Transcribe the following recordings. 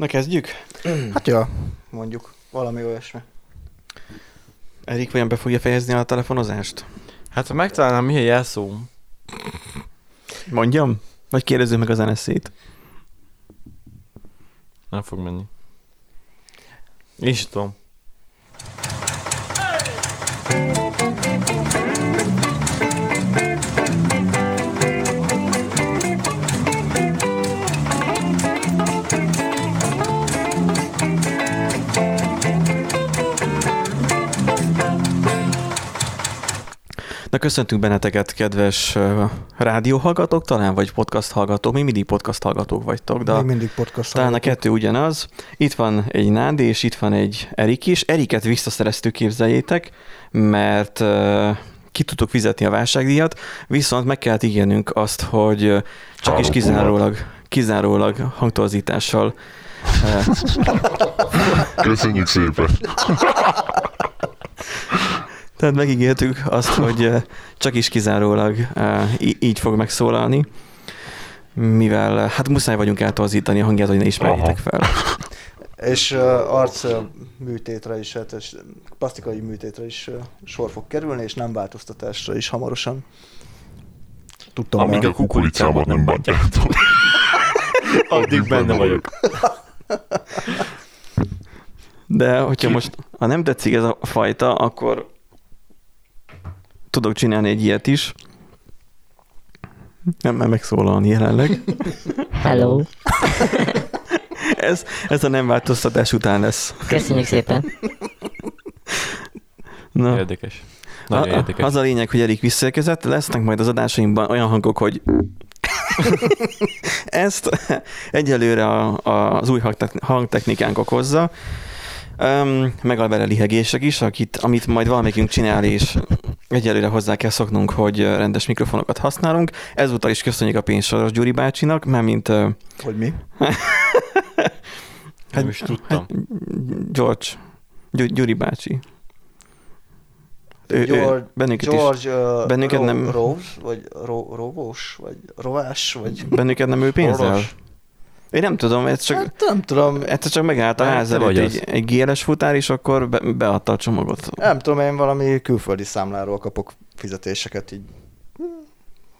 Na kezdjük? Hát ja, mondjuk valami olyasmi. Erik vajon be fogja fejezni a telefonozást? Hát ha megtalálnám, mi a jelszó? Mondjam? Vagy kérdezzük meg az NSZ-t? Nem fog menni. Én is tudom. Na köszöntünk benneteket, kedves uh, rádióhallgatók, talán vagy podcast hallgatók, mi mindig podcast hallgatók vagytok, de Még mindig podcast talán a hallgatók. kettő ugyanaz. Itt van egy Nádi, és itt van egy Erik is. Eriket visszaszereztük, képzeljétek, mert uh, ki tudtuk fizetni a válságdíjat, viszont meg kellett ígérnünk azt, hogy csak is kizárólag, kizárólag hangtorzítással Köszönjük szépen. Tehát megígértük azt, hogy csak is kizárólag így fog megszólalni, mivel hát muszáj vagyunk eltorzítani a hangját, hogy ne ismerjétek fel. És uh, arc uh, műtétre is, hát, és plastikai műtétre is uh, sor fog kerülni, és nem változtatásra is hamarosan. Tudtam Amíg a kukoricámat nem bantjátok. Addig benne vagyok. De hogyha most, ha nem tetszik ez a fajta, akkor tudok csinálni egy ilyet is. Nem mer megszólalni jelenleg. Hello. Ez, ez a nem változtatás után lesz. Köszönjük szépen. Na. Érdekes. Nagyon A- érdekes. Az a lényeg, hogy Erik visszaérkezett, lesznek majd az adásainkban olyan hangok, hogy ezt egyelőre a, a, az új hangtechnikánk okozza, um, meg a vele lihegések is, akit, amit majd valamelyikünk csinál, és egyelőre hozzá kell szoknunk, hogy rendes mikrofonokat használunk. Ezúttal is köszönjük a pénzsoros Gyuri bácsinak, mert mint uh, Hogy mi? Nem is tudtam. George, Gy- Gyuri bácsi. Ő, ő, George, bennünket is George uh, bennünket Ro- nem- Rose, vagy Ro- Rovós, vagy Rovás, vagy... Bennünket nem ő pénzzel? Orvos. Én nem tudom, ez csak, Hát nem tudom, egyszer csak megállt a Hát, ház előtt vagy egy, egy GLS futár, és akkor be, beadta a csomagot. nem tudom, én valami külföldi számláról kapok fizetéseket így.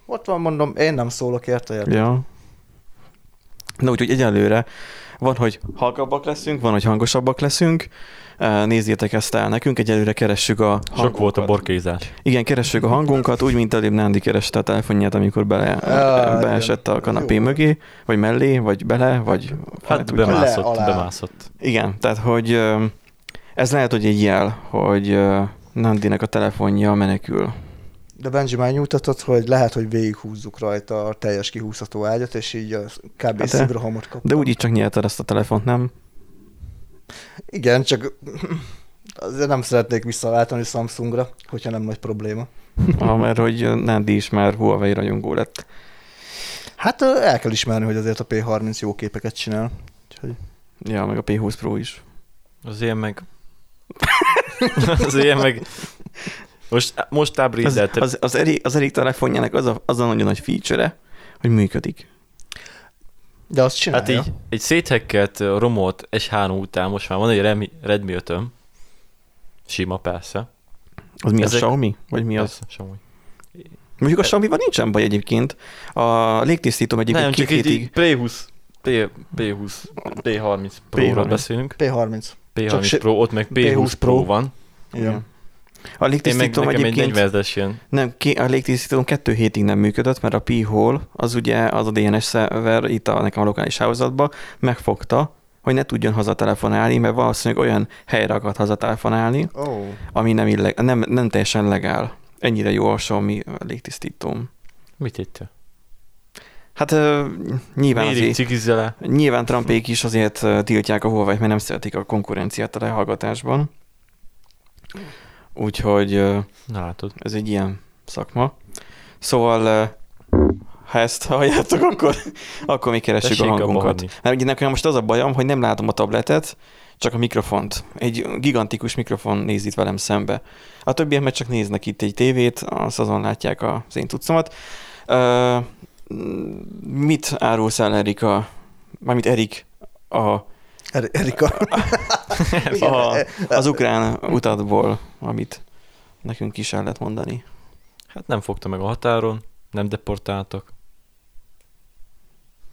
Ott van, mondom, én nem szólok érte, érte. Ja. Na úgyhogy egyelőre van, hogy halkabbak leszünk, van, hogy hangosabbak leszünk. Nézzétek ezt el nekünk, egyelőre keressük a Sok volt a hangunkat. borkézás. Igen, keressük a hangunkat, úgy, mint előbb Nándi kereste a telefonját, amikor bele, Ah, beesett a kanapé Jó. mögé, vagy mellé, vagy bele, vagy... Hát bemászott, alá. bemászott. Igen, tehát hogy ez lehet, hogy egy jel, hogy Nandinek a telefonja menekül. De Benji már nyújtatott, hogy lehet, hogy végighúzzuk rajta a teljes kihúzható ágyat, és így a kb. Hát szívrohamot kaptam. De úgyis csak nyelted ezt a telefont, nem? Igen, csak azért nem szeretnék visszaváltani Samsungra, hogyha nem nagy probléma. Ah, mert hogy Nandi is már Huawei rajongó lett. Hát el kell ismerni, hogy azért a P30 jó képeket csinál. Úgyhogy Ja, meg a P20 Pro is. Az ilyen meg... az ilyen meg... Most, most Az, ábrízdelt. az, az, Erik, az Erik telefonjának az a, az a nagyon nagy feature hogy működik. De azt csinálja. Hát így egy széthekkelt ö, romolt S3 után most már van egy Redmi, Redmi 5 Sima persze. Az mi az Ezek- Xiaomi? Vagy mi az? Persze, Xiaomi. Mondjuk a Xiaomi-ban nincsen baj egyébként. A légtisztítom egyébként Nem, két csak hétig... így P20, P, P20, P30 Pro-ról P30. beszélünk. P30. P30 Csak Pro, ott meg P20, P20 Pro, Pro. van. Igen. A Én meg egy egyébként... 40 ilyen. Nem, ki, a légtisztítón kettő hétig nem működött, mert a P-hole, az ugye az a DNS szerver itt a nekem a lokális hálózatban megfogta, hogy ne tudjon hazatelefonálni, mert valószínűleg olyan helyre akart hazatelefonálni, oh. ami nem, illeg, nem, nem teljesen legál. Ennyire jó a Xiaomi légtisztítóm. Mit itt? Hát ö, nyilván azért, nyilván Trumpék is azért tiltják a huawei mert nem szeretik a konkurenciát a lehallgatásban. Úgyhogy Na látod. ez egy ilyen szakma. Szóval ha ezt halljátok, akkor, akkor mi keressük Tessék a hangunkat. Mert ugye nekem most az a bajom, hogy nem látom a tabletet, csak a mikrofont. Egy gigantikus mikrofon néz itt velem szembe. A többiek meg csak néznek itt egy tévét, az azon látják az én tudszomat. Ö, mit árulsz el, Erika, mármint Erik, a Er- Erika. A, az ukrán utatból, amit nekünk is el lehet mondani. Hát nem fogta meg a határon, nem deportáltak.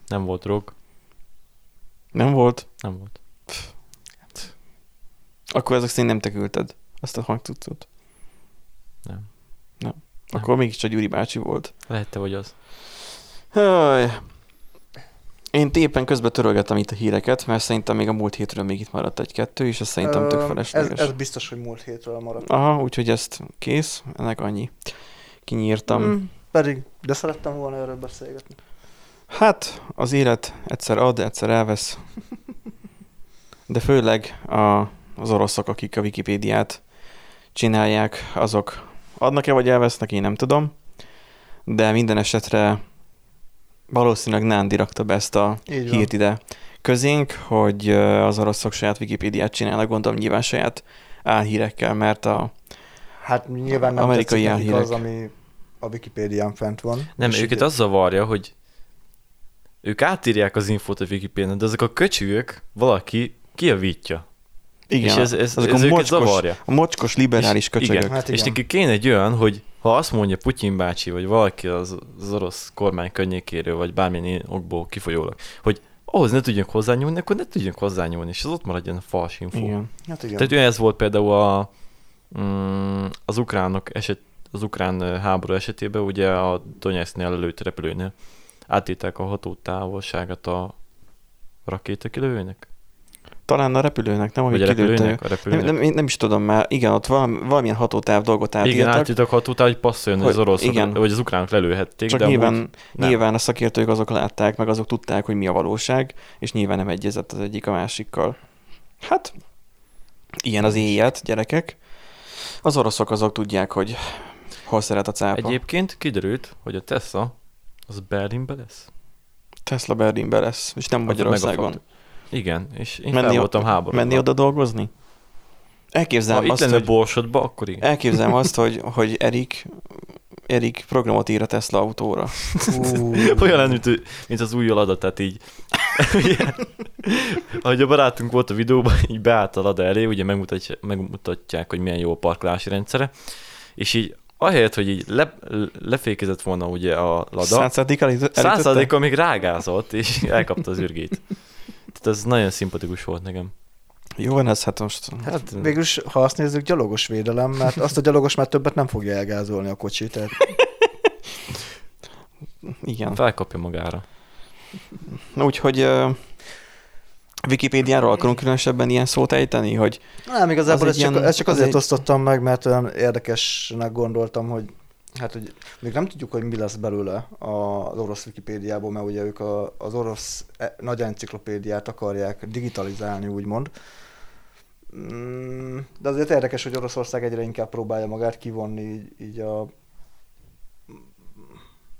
Nem volt drog, Nem volt? nem volt. Akkor ezek szerint nem te küldted azt a hangtudcot. Nem. Nem. Akkor mégiscsak Gyuri bácsi volt. Lehet te vagy az. Haj. Én éppen közben törölgettem itt a híreket, mert szerintem még a múlt hétről még itt maradt egy-kettő, és ez szerintem tök Ö, felesleges. Ez, ez biztos, hogy múlt hétről maradt. Aha, úgyhogy ezt kész, ennek annyi. Kinyírtam. Mm, pedig, de szerettem volna erről beszélgetni. Hát, az élet egyszer ad, egyszer elvesz. De főleg a, az oroszok, akik a Wikipédiát csinálják, azok adnak-e vagy elvesznek, én nem tudom. De minden esetre valószínűleg Nándi rakta be ezt a Így van. hírt ide közénk, hogy az oroszok saját Wikipédiát csinálnak, gondolom nyilván saját álhírekkel, mert a, Hát nyilván nem Amerikai tetszik az, ami a Wikipédián fent van. Nem, És őket ugye- az zavarja, hogy ők átírják az infót a Wikipédián, de ezek a köcsögök valaki kijavítja. igen, és ez, ez, azok ez a mocskos, zavarja. a mocskos liberális És- köcsögök. Igen, Hát és igen. neki kéne egy olyan, hogy ha azt mondja Putyin bácsi, vagy valaki az, az orosz kormány környékéről, vagy bármilyen okból kifolyólag, hogy ahhoz ne tudjunk hozzányúlni, akkor ne tudjunk hozzányúlni, és az ott maradjon a fals info. Igen. Hát igen. Tehát ez volt például a, mm, az ukránok eset, az ukrán háború esetében, ugye a Donetsknél előtt repülőnél átírták a hatótávolságát a rakétakilőnek? Talán a repülőnek, nem, Vagy a repülőnek? A Nem, repülőnek. nem, én nem is tudom már, igen, ott valami, valamilyen hatótáv dolgot Igen, átírtak, átírtak hatótáv, hogy passzoljon, hogy az oroszok, igen. vagy az ukránok lelőhették, csak de nyilván, amúgy nem. nyilván a szakértők azok látták, meg azok tudták, hogy mi a valóság, és nyilván nem egyezett az egyik a másikkal. Hát, ilyen az éjjel, gyerekek. Az oroszok azok tudják, hogy hol szeret a cápa. Egyébként kiderült, hogy a Tesla az Berlinbe lesz. Tesla Berlinbe lesz, és nem Az Magyarországon. megafakt. Igen, és én Menni fel voltam háborúban. Menni oda dolgozni? Ha Elképzelem itt azt, lenne hogy, Borsodba, akkor igen. elképzelem azt, hogy, hogy Erik, Erik programot ír a Tesla autóra. Olyan lenne, mint, mint az új Lada, tehát így. ahogy a barátunk volt a videóban, így beállt a Lada elé, ugye megmutatják, megmutatják, hogy milyen jó a parkolási rendszere, és így ahelyett, hogy így le, lefékezett volna ugye a Lada, százszázalékkal még rágázott, és elkapta az ürgét. Tehát ez nagyon szimpatikus volt nekem. Jó van ez, hát most... Hát végülis, ha azt nézzük, gyalogos védelem, mert azt a gyalogos már többet nem fogja elgázolni a kocsit. Tehát Igen. Felkapja magára. Úgyhogy uh, Wikipédiáról akarunk különösebben ilyen szót ejteni, hogy nem, igazából Az ezt csak, ilyen- ezt csak az azért egy- osztottam meg, mert olyan érdekesnek gondoltam, hogy hát, hogy még nem tudjuk, hogy mi lesz belőle az orosz Wikipédiából, mert ugye ők a, az orosz e- nagy enciklopédiát akarják digitalizálni, úgymond. Mm, De azért érdekes, hogy Oroszország egyre inkább próbálja magát kivonni így, így a...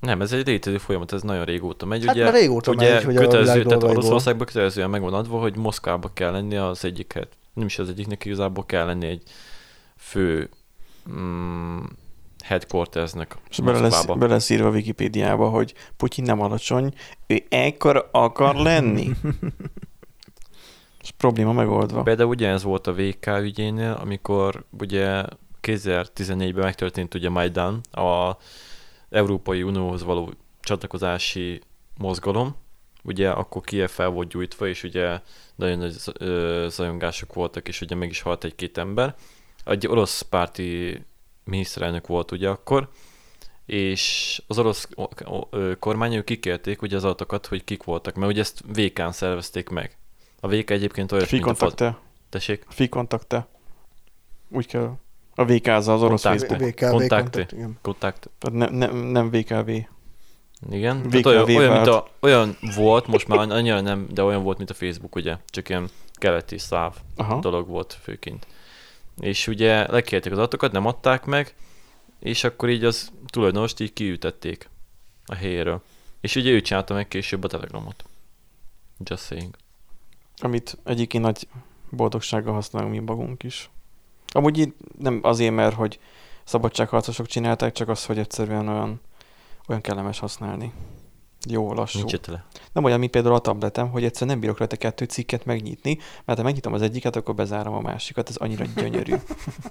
Nem, ez egy létező folyamat, ez nagyon régóta megy. Hát ugye, régóta ugye megy, hogy a kötelező, világ tehát. Oroszországban kötelezően meg van adva, hogy Moszkvába kell lenni az egyiket. Nem is az egyiknek igazából kell lenni egy fő mm, headquartersnek és bele lesz, Moszkvába. bele lesz írva a Wikipédiába, hogy Putyin nem alacsony, ő ekkor akar lenni. És probléma megoldva. Például ugyanez volt a VK ügyénél, amikor ugye 2014-ben megtörtént ugye Majdan, a Európai Unióhoz való csatlakozási mozgalom, ugye akkor Kiev fel volt gyújtva, és ugye nagyon nagy zajongások voltak, és ugye meg is halt egy-két ember. Egy orosz párti miniszterelnök volt ugye akkor, és az orosz kormány ők kikérték ugye az adatokat, hogy kik voltak, mert ugye ezt VK-n szervezték meg. A VK egyébként Free mint a kontakte. Tessék? Free kontakte. Úgy kell. A VK-za az orosz Kontakt. Facebook. VKV Kontakti. kontakt, igen. Kontakt. Tehát ne, ne, nem VKV. Igen. VKV olyan, olyan, mint a, olyan volt, most már annyira nem, de olyan volt, mint a Facebook, ugye? Csak ilyen keleti szláv Aha. dolog volt főként. És ugye lekérték az adatokat, nem adták meg, és akkor így az tulajdonost így kiütették a helyéről. És ugye ő csinálta meg később a telegramot. Just saying. Amit egyébként nagy boldogsággal használunk mi magunk is. Amúgy így nem azért, mert hogy szabadságharcosok csinálták, csak az, hogy egyszerűen olyan, olyan kellemes használni. Jó, lassú. Nincs tele. Nem olyan, mint például a tabletem, hogy egyszer nem bírok rajta kettő cikket megnyitni, mert ha megnyitom az egyiket, akkor bezárom a másikat. Ez annyira gyönyörű.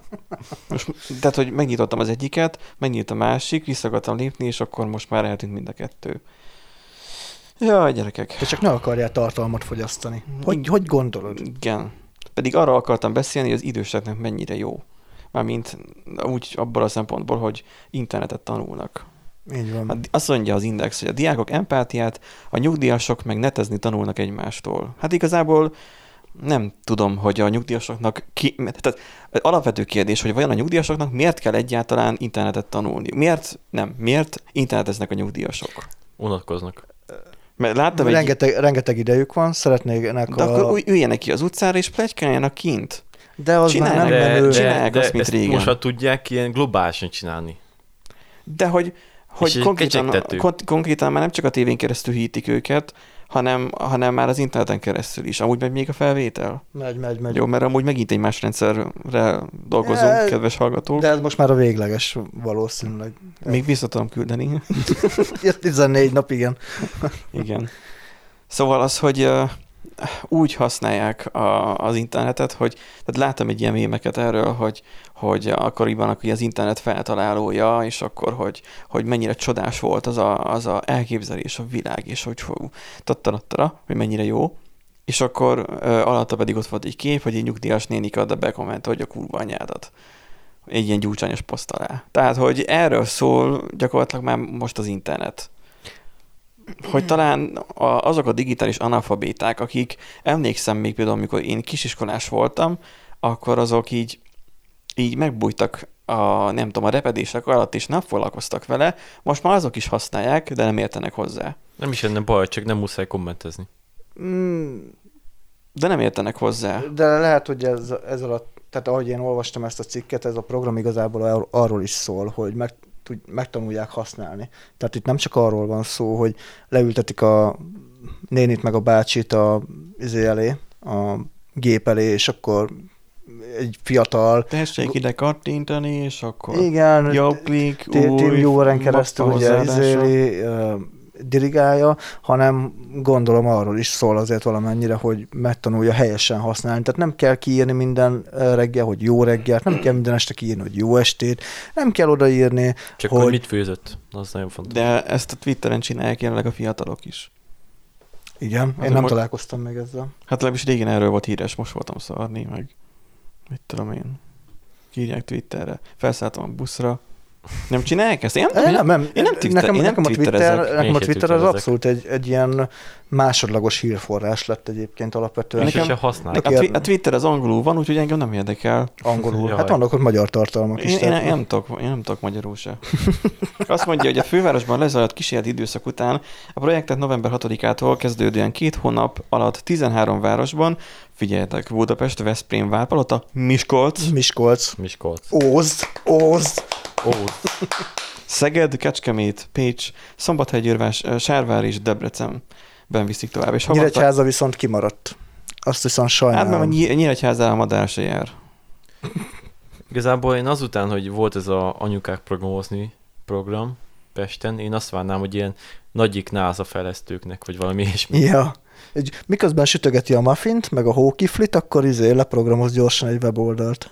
Most, tehát, hogy megnyitottam az egyiket, megnyit a másik, vissza akartam lépni, és akkor most már eltűnt mind a kettő. Jaj, gyerekek. De csak ne akarjál tartalmat fogyasztani. Hogy, hogy gondolod? Igen. Pedig arra akartam beszélni, hogy az időseknek mennyire jó. Mármint úgy abból a szempontból, hogy internetet tanulnak. Így van. Hát azt mondja az Index, hogy a diákok empátiát, a nyugdíjasok meg netezni tanulnak egymástól. Hát igazából nem tudom, hogy a nyugdíjasoknak ki... Tehát alapvető kérdés, hogy vajon a nyugdíjasoknak miért kell egyáltalán internetet tanulni? Miért nem? Miért interneteznek a nyugdíjasok? Unatkoznak. Mert láttam egy... rengeteg, rengeteg idejük van, szeretnének De a... akkor ülj- üljenek ki az utcára, és plegykáljanak kint. De az már nem Csinálják. menő. csinálják azt, mint ezt régen. most tudják ilyen globálisan csinálni. De hogy, hogy konkrétan, konkrétan már nem csak a tévén keresztül hítik őket, hanem, hanem már az interneten keresztül is. Amúgy megy még a felvétel. Megy, megy, megy. Jó, mert amúgy megint egy más rendszerre dolgozunk, Ja, kedves hallgatók. De ez most már a végleges valószínűleg. Még vissza tudom küldeni. 14 nap, igen. Igen. Szóval az, hogy úgy használják a, az internetet, hogy tehát láttam egy ilyen mémeket erről, hogy, hogy akkoriban aki az internet feltalálója, és akkor, hogy, hogy mennyire csodás volt az a, az a elképzelés, a világ, és hogy hú, tattarattara, hogy mennyire jó. És akkor ö, alatta pedig ott volt egy kép, hogy egy nyugdíjas nénik adta be komment, hogy a kurva anyádat. Egy ilyen gyúcsányos poszt alá. Tehát, hogy erről szól gyakorlatilag már most az internet hogy talán a, azok a digitális analfabéták, akik emlékszem még például, amikor én kisiskolás voltam, akkor azok így, így megbújtak a, nem tudom, a repedések alatt, és nem foglalkoztak vele, most már azok is használják, de nem értenek hozzá. Nem is lenne baj, csak nem muszáj kommentezni. Mm, De nem értenek hozzá. De lehet, hogy ez, ez alatt, tehát ahogy én olvastam ezt a cikket, ez a program igazából ar- arról is szól, hogy meg, tud, megtanulják használni. Tehát itt nem csak arról van szó, hogy leültetik a nénit meg a bácsit a izé elé, a gép elé, és akkor egy fiatal, Tessék ide kattintani, és akkor igen, jobb klik, Tim új, Jóren keresztül ugye izéli, dirigálja, hanem gondolom arról is szól azért valamennyire, hogy megtanulja helyesen használni. Tehát nem kell kiírni minden reggel, hogy jó reggelt, nem kell minden este kiírni, hogy jó estét, nem kell odaírni, Csak hogy, hogy mit főzött, az nagyon fontos. De ezt a Twitteren csinálják jelenleg a fiatalok is. igen, én Azért nem mo- találkoztam még ezzel. Hát legalábbis régen erről volt híres, most voltam szarni, meg mit tudom én. Írják Twitterre. Felszálltam a buszra. Nem csinálják ezt? Én nem, Nem, nem, nem. én nem, Twitter, nekem, én nem nekem a Twitter, nekem a Twitter az abszolút egy, egy ilyen másodlagos hírforrás lett egyébként alapvetően. Nekem- se használ. A, twi- a Twitter az angolul van, úgyhogy engem nem érdekel. Angolul. Jaj. Hát vannak ott magyar tartalmak is. Én, én, nem tudok, én nem tudok magyarul se. Azt mondja, hogy a fővárosban lezajlott kísérleti időszak után a projektet november 6-ától kezdődően két hónap alatt 13 városban, figyeljetek, Budapest, Veszprém, Várpalota, Miskolc, Miskolc. Miskolc. Ózd, Ózd. Ó, Szeged, Kecskemét, Pécs, Szombathelygyőrvás, Sárvár és Debrecenben viszik tovább. És hova Nyíregyháza viszont kimaradt. Azt viszont Hát mert a sajnálom. Nyí- Nyíregyházában madár se jár. Igazából én azután, hogy volt ez a anyukák programozni program Pesten, én azt várnám, hogy ilyen nagyik NASA fejlesztőknek, vagy valami ilyesmi. Ja. Egy, miközben sütögeti a muffint, meg a hókiflit, akkor izé leprogramoz gyorsan egy weboldalt.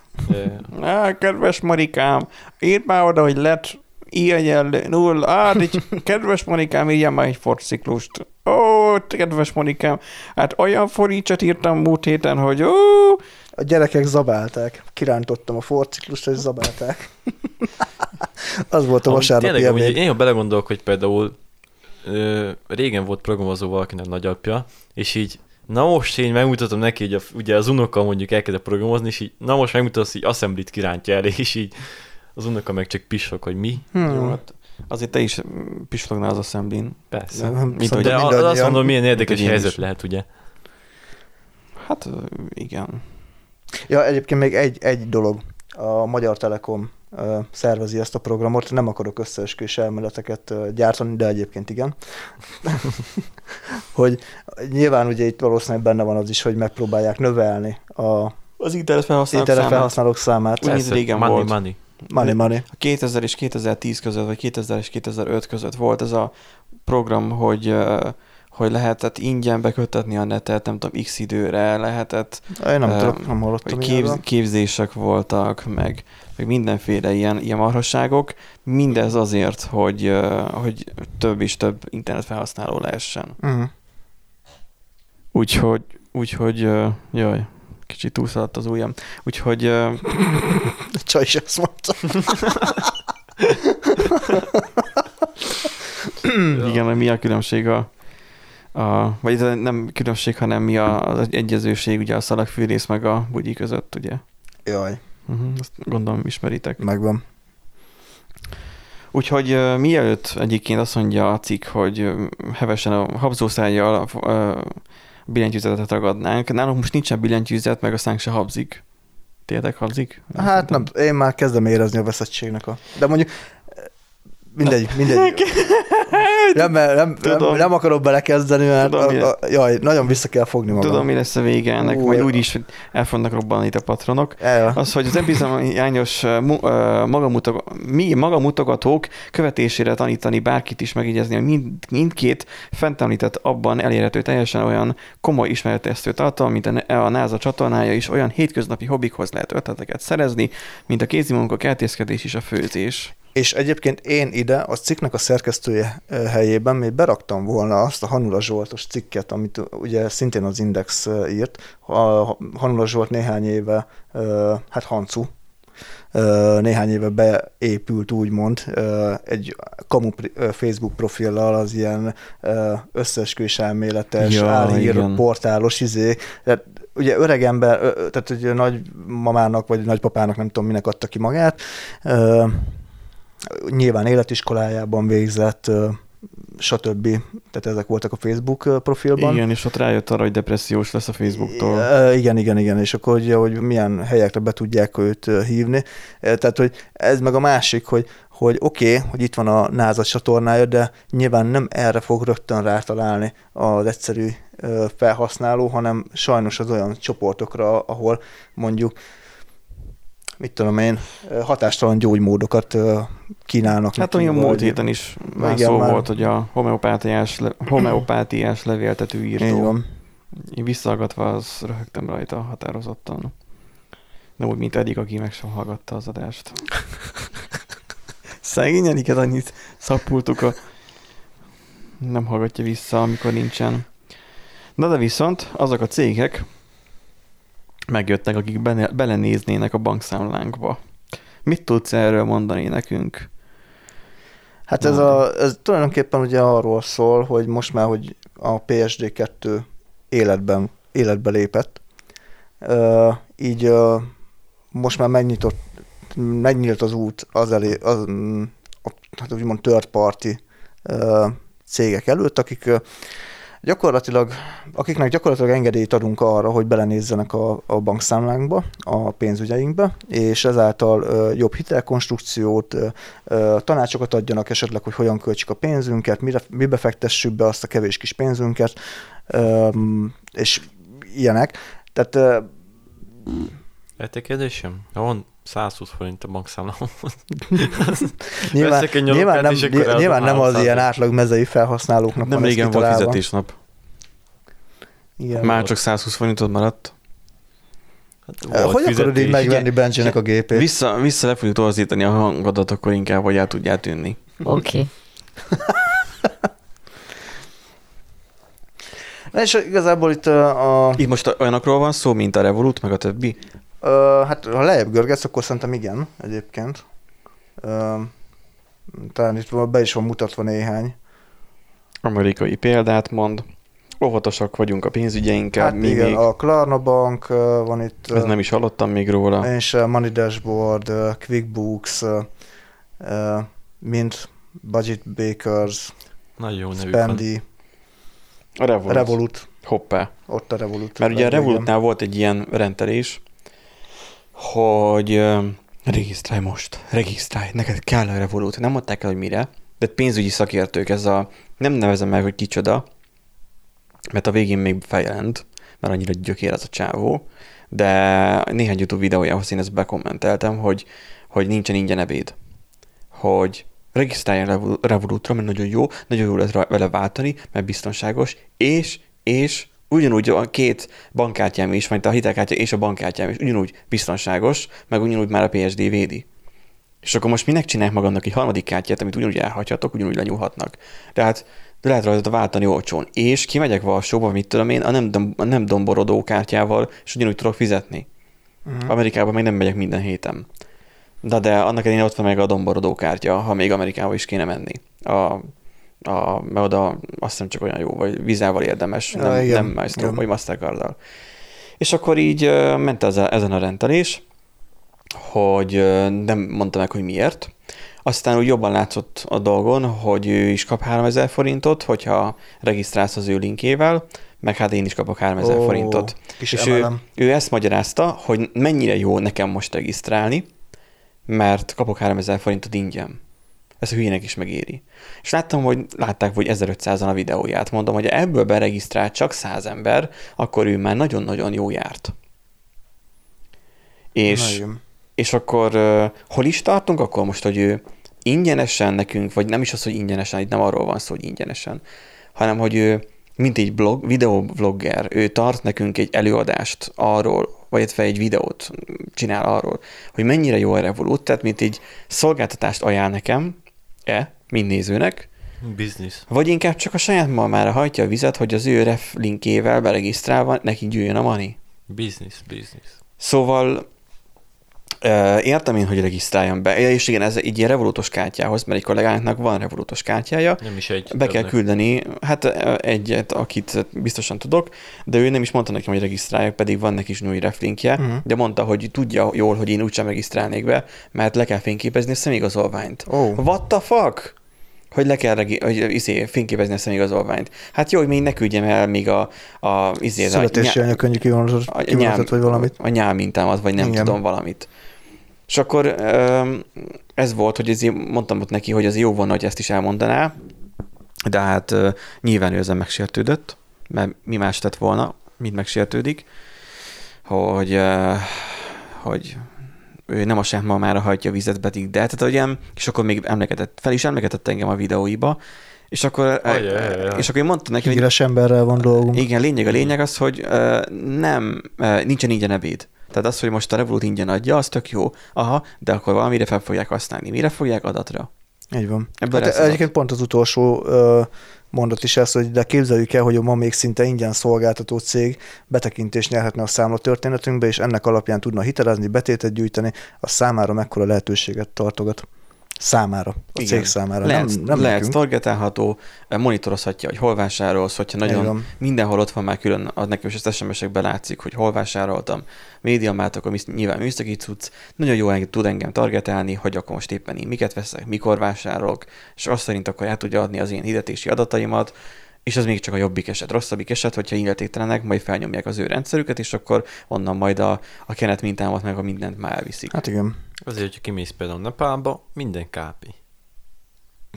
Á, kedves Marikám, írd már oda, hogy lett i egyenlő nulla. Á, egy kedves Marikám, írjam már egy forciklust. Ó, kedves Marikám, hát olyan foricsot írtam múlt héten, hogy ó, A gyerekek zabálták. Kirántottam a forciklust, és zabálták. Az volt a vasárnapi Tényleg, amúgy én ha belegondolok, hogy például ö, régen volt programozó valakinek nagyapja, és így Na most én megmutatom neki, hogy a, ugye az unoka mondjuk elkezdett programozni, és így, na most megmutatom, hogy assemblit kirántja elé, és így az unoka meg csak pisok, hogy mi. Hmm. jó, hát azért te is pislognál az assembly Persze. Nem, Mint szóval De a- mindannyian. azt mondom, milyen érdekes helyzet is. lehet, ugye? Hát igen. Ja, egyébként még egy, egy dolog. A Magyar Telekom szervezi ezt a programot, nem akarok összeesküvés elméleteket gyártani, de egyébként igen. hogy nyilván ugye itt valószínűleg benne van az is, hogy megpróbálják növelni a Az internet felhasználók internet számát. felhasználók számát. Úgy, mint régen money, volt. money. Money, money. A 2000 és 2010 között, vagy 2000 és 2005 között volt ez a program, hogy, hogy lehetett ingyen bekötetni a netet, nem tudom, x időre, lehetett, Én nem Ö, tudok, nem hallottam képz, képzések voltak, meg, meg mindenféle ilyen, ilyen marhasságok. Mindez azért, hogy, ö, hogy több és több internet felhasználó lehessen. Uh-huh. Úgyhogy, úgyhogy, ö, jaj, kicsit túlszaladt az ujjam. Úgyhogy ö, Csaj is ezt mondta. igen, mi a különbség a, a vagy ez nem különbség, hanem mi a, az egyezőség ugye a szalagfűrész meg a bugyi között, ugye? Jaj, Uh-huh, ezt gondolom ismeritek. megvan. Úgyhogy uh, mielőtt egyébként azt mondja a cikk, hogy ö, hevesen a habzószájjal uh, billentyűzetet ragadnánk, nálunk most nincsen billentyűzet, meg a szánk se habzik. Tényleg habzik? Hát nem, én már kezdem érezni a veszettségnek a... De mondjuk mindegy, mindegy. Nem, nem, Tudom. nem, nem akarok belekezdeni, mert Tudom, a, a, jaj, nagyon vissza kell fogni magam. Tudom, mi lesz a vége ennek, Ú, majd ja. úgyis hogy el fognak robbanni itt a patronok. El, Az, hogy az önbizonyányos ö, mu- ö, magamutoga- mi magamutogatók követésére tanítani bárkit is megjegyezni, hogy mind, mindkét fent említett abban elérhető teljesen olyan komoly ismeretesztő tartalom, mint a, a NASA csatornája is, olyan hétköznapi hobbikhoz lehet ötleteket szerezni, mint a kézimunka, kertészkedés és a főzés. És egyébként én ide a cikknek a szerkesztője helyében még beraktam volna azt a Hanula Zsoltos cikket, amit ugye szintén az Index írt. A Hanula Zsolt néhány éve, hát Hancu, néhány éve beépült úgymond egy kamu Facebook profillal az ilyen összeesküvés elméletes, Ja, álhír, igen. portálos izé. Tehát ugye öreg ember, tehát ugye nagymamának vagy nagypapának nem tudom minek adta ki magát, nyilván életiskolájában végzett, stb. Tehát ezek voltak a Facebook profilban. Igen, és ott rájött arra, hogy depressziós lesz a Facebooktól. Igen, igen, igen, és akkor ugye, hogy milyen helyekre be tudják őt hívni. Tehát, hogy ez meg a másik, hogy, hogy oké, okay, hogy itt van a NASA csatornája, de nyilván nem erre fog rögtön rátalálni az egyszerű felhasználó, hanem sajnos az olyan csoportokra, ahol mondjuk mit tudom én, hatástalan gyógymódokat kínálnak. Hát olyan múlt héten is már Igen, szó már- volt, hogy a homeopátiás, le, homeopátiás levéltető Így írtó. van. Én visszahallgatva az röhögtem rajta határozottan. Nem úgy, mint eddig, aki meg sem hallgatta az adást. Szegény Eriket annyit szappultuk a... Nem hallgatja vissza, amikor nincsen. Na de viszont azok a cégek megjöttek, akik bene, belenéznének a bankszámlánkba. Mit tudsz erről mondani nekünk? Hát ez, a, ez tulajdonképpen ugye arról szól, hogy most már, hogy a PSD2 életben, életbe lépett, így most már megnyitott, megnyílt az út az elé, az, mm, a, hát úgymond third party cégek előtt, akik gyakorlatilag, akiknek gyakorlatilag engedélyt adunk arra, hogy belenézzenek a, a bankszámlánkba, a pénzügyeinkbe, és ezáltal ö, jobb hitelkonstrukciót, ö, tanácsokat adjanak esetleg, hogy hogyan költsük a pénzünket, mire, mibe fektessük be azt a kevés kis pénzünket, ö, és ilyenek. Tehát ö, Egy kérdésem? Van 120 forint a bankszámlám. nyilván, nyilván, nem, nyilván nem az 300-ot. ilyen átlag mezei felhasználóknak Nem régen volt fizetésnap. Igen. Már csak 120 forintot maradt. Hát Hogy akarod így megvenni Benjinek a gépét? Vissza, vissza le fogjuk torzítani a hangodat, akkor inkább, hogy el tudjál tűnni. Oké. Okay. Na és igazából itt a, Itt most olyanokról van szó, mint a Revolut, meg a többi? Hát ha lejjebb görgetsz, akkor szerintem igen, egyébként. Ö, talán itt be is van mutatva néhány. Amerikai példát mond. Óvatosak vagyunk a pénzügyeinkkel, Hát mi igen, még, a Klarna Bank van itt, ez nem is hallottam még róla. és ö, Money Dashboard, QuickBooks, mint Budget Bakers, Nagyon jó A Revolut. Revolut, Hoppá. ott a Revolut. Mert ugye a legjobb, Revolutnál volt egy ilyen rendelés, hogy regisztrálj most, regisztrálj, neked kell a Revolut. Nem mondták el, hogy mire, de pénzügyi szakértők, ez a, nem nevezem meg, hogy kicsoda, mert a végén még feljelent, mert annyira gyökér az a csávó, de néhány YouTube videójához én ezt bekommenteltem, hogy, hogy nincsen ingyen ebéd. Hogy regisztrálják Revo- Revolutra, mert nagyon jó, nagyon jó rá- vele váltani, mert biztonságos, és, és ugyanúgy a két bankkártyám is, vagy a hitelkártya és a bankkártyám is ugyanúgy biztonságos, meg ugyanúgy már a PSD védi. És akkor most minek csinálják magamnak egy harmadik kártyát, amit ugyanúgy elhagyhatok, ugyanúgy lenyúlhatnak. Tehát de lehet rajta váltani olcsón. És kimegyek Varsóba, mit tudom én, a nem, dom- a nem domborodó kártyával, és ugyanúgy tudok fizetni. Uh-huh. Amerikában meg nem megyek minden héten. De, de annak ellenére ott van meg a domborodó kártya, ha még Amerikába is kéne menni. A, a, mert oda azt hiszem csak olyan jó, vagy vizával érdemes, Ja, nem, igen, nem Maestro, igen. vagy Mastercard-dal. És akkor így ment ez a, ezen a rendelés, hogy nem mondta meg, hogy miért. Aztán úgy jobban látszott a dolgon, hogy ő is kap 3000 forintot, hogyha regisztrálsz az ő linkével, meg hát én is kapok 3000 Ó, forintot. És ő, ő ezt magyarázta, hogy mennyire jó nekem most regisztrálni, mert kapok 3000 forintot ingyen. Ez hülyének is megéri. És láttam, hogy látták, hogy 1500-an a videóját. Mondom, hogy ebből beregisztrált csak 100 ember, akkor ő már nagyon-nagyon jó járt. És, Nagyon. és akkor uh, hol is tartunk akkor most, hogy ő ingyenesen nekünk, vagy nem is az, hogy ingyenesen, itt nem arról van szó, hogy ingyenesen, hanem hogy ő, mint egy blog, videoblogger, ő tart nekünk egy előadást arról, vagy illetve egy videót csinál arról, hogy mennyire jó a Revolut, tehát mint egy szolgáltatást ajánl nekem, e, mint nézőnek, Business. vagy inkább csak a saját malmára hajtja a vizet, hogy az ő ref linkével beregisztrálva neki gyűjjön a money. Business, business. Szóval értem én, hogy regisztráljam be. Ja, És igen, ez egy ilyen revolutos kártyához, mert egy kollégánknak van revolutos kártyája, Nem is egy. be kell küldeni, hát egyet, akit biztosan tudok, de ő nem is mondta nekem, hogy regisztráljak, pedig van neki is női reflinkje, Mhm. de mondta, hogy tudja jól, hogy én úgysem regisztrálnék be, mert le kell fényképezni a személyigazolványt. Ó. What the fuck? Hogy le kell regi- hogy, izé, fényképezni a személyigazolványt. Hát jó, hogy még ne küldjem el még a, a, izé, a Születési nyá- anyakönyvi kivonatot, a kivonatot vagy valamit. A nyálmintámat, vagy nem Igen. tudom valamit. És akkor ez volt, hogy ezért mondtam ott neki, hogy az jó volna, hogy ezt is elmondaná, de hát nyilván ő ezen megsértődött, mert mi más tett volna, mint megsértődik, hogy, hogy ő nem a sem mamára hajtja a vizet, pedig de, tehát ugye, és akkor még emlegetett, fel is emlegetett engem a videóiba, és akkor, Ajajajaj. és akkor én mondtam neki, hogy Híres emberrel van dolgunk. igen, lényeg a lényeg az, hogy nem, nincsen ingyen ebéd. Tehát az, hogy most a Revolut ingyen adja, az tök jó. Aha, de akkor valamire fel fogják használni. Mire fogják? Adatra. Így van. Ebből Hát egyébként pont az utolsó ö, mondat is ez, hogy de képzeljük el, hogy ma még szinte ingyen szolgáltató cég betekintést nyerhetne a számla történetünkbe, és ennek alapján tudna hitelezni, betétet gyűjteni, a számára mekkora lehetőséget tartogat. Számára, a Igen. cég számára. Lehet, nem, nem lehet targetálható, monitorozhatja, hogy hol vásárolsz, hogyha nagyon van. mindenhol ott van már külön, az nekem is az SMS-ekben látszik, hogy hol vásároltam. Médiamát, akkor nyilván műszaki cucc, nagyon jól tud engem targetálni, hogy akkor most éppen én miket veszek, mikor vásárolok, és azt szerint akkor el tudja adni az én hirdetési adataimat, és az még csak a jobbik eset. Rosszabbik eset, hogyha illetéktelenek, majd felnyomják az ő rendszerüket, és akkor onnan majd a, a kenet mintámat meg a mindent már elviszik. Hát igen. Azért, hogyha kimész például Nepálba, minden kápi.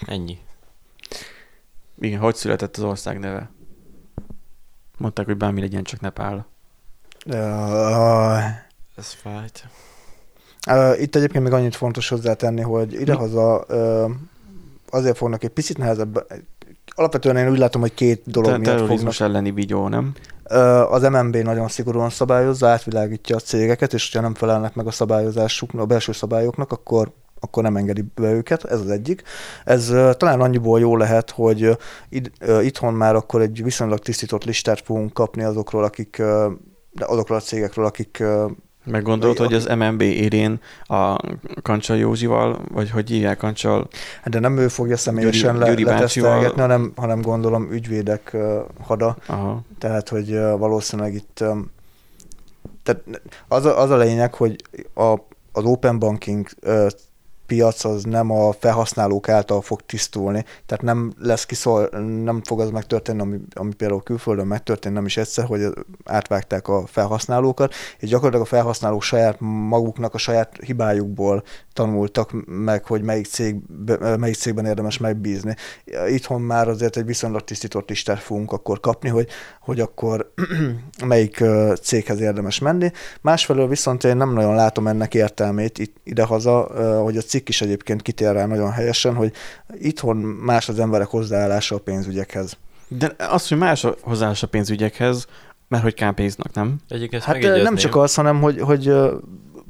Ennyi. Igen, hogy született az ország neve? Mondták, hogy bármi legyen, csak Nepál. Uh, Ez fájt. Uh, itt egyébként még annyit fontos hozzátenni, hogy idehaza uh, azért fognak egy picit nehezebb, alapvetően én úgy látom, hogy két dolog Te- miatt fognak. terrorizmus elleni vigyó, nem? Az MNB nagyon szigorúan szabályozza, átvilágítja a cégeket, és hogyha nem felelnek meg a szabályozásuknak, a belső szabályoknak, akkor akkor nem engedi be őket, ez az egyik. Ez ö, talán annyiból jó lehet, hogy id, ö, itthon már akkor egy viszonylag tisztított listát fogunk kapni azokról, akik de azokról a cégekről, akik ö, Meg gondolod, Vagy hogy az MNB élén a Kancsal Józsival, vagy hogy hívják Kancsal, Hát De nem ő fogja személyesen Gyuri- le, Gyuri letesztelgetni, hanem, hanem gondolom ügyvédek hada, aha, tehát hogy valószínűleg itt tehát az a, az a lényeg, hogy a, az open banking piac az nem a felhasználók által fog tisztulni, tehát nem lesz kiszol, nem fog az megtörténni, ami, ami például külföldön megtörtént, nem is egyszer, hogy átvágták a felhasználókat, és gyakorlatilag a felhasználók saját maguknak a saját hibájukból tanultak meg, hogy melyik, cég, melyik cégben érdemes megbízni. Itthon már azért egy viszonylag tisztított listát fogunk akkor kapni, hogy, hogy akkor melyik céghez érdemes menni. Másfelől viszont én nem nagyon látom ennek értelmét itt, idehaza, hogy a cikk cikk is egyébként kitér rá nagyon helyesen, hogy itthon más az emberek hozzáállása a pénzügyekhez. De az, hogy más a hozzáállás a pénzügyekhez, mert hogy kápéznak, nem? Egyébként Hát nem csak az, hanem hogy, hogy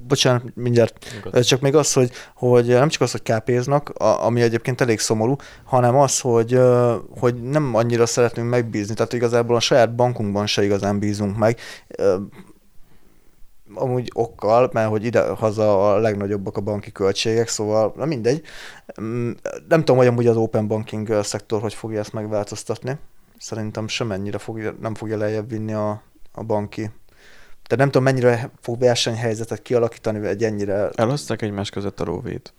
bocsánat, mindjárt, ö, csak még az, hogy, hogy nem csak az, hogy kápéznak, ami egyébként elég szomorú, hanem az, hogy, hogy nem annyira szeretnénk megbízni, tehát igazából a saját bankunkban se igazán bízunk meg, amúgy okkal, mert hogy ide-haza a legnagyobbak a banki költségek, szóval na mindegy. Mm, Nem tudom, hogy amúgy az open banking szektor hogy fogja ezt megváltoztatni. Szerintem semennyire fogja, nem fogja lejjebb vinni a, a banki. Tehát nem tudom, mennyire fog versenyhelyzetet kialakítani egy ennyire... Eloszták egymás között a róvét.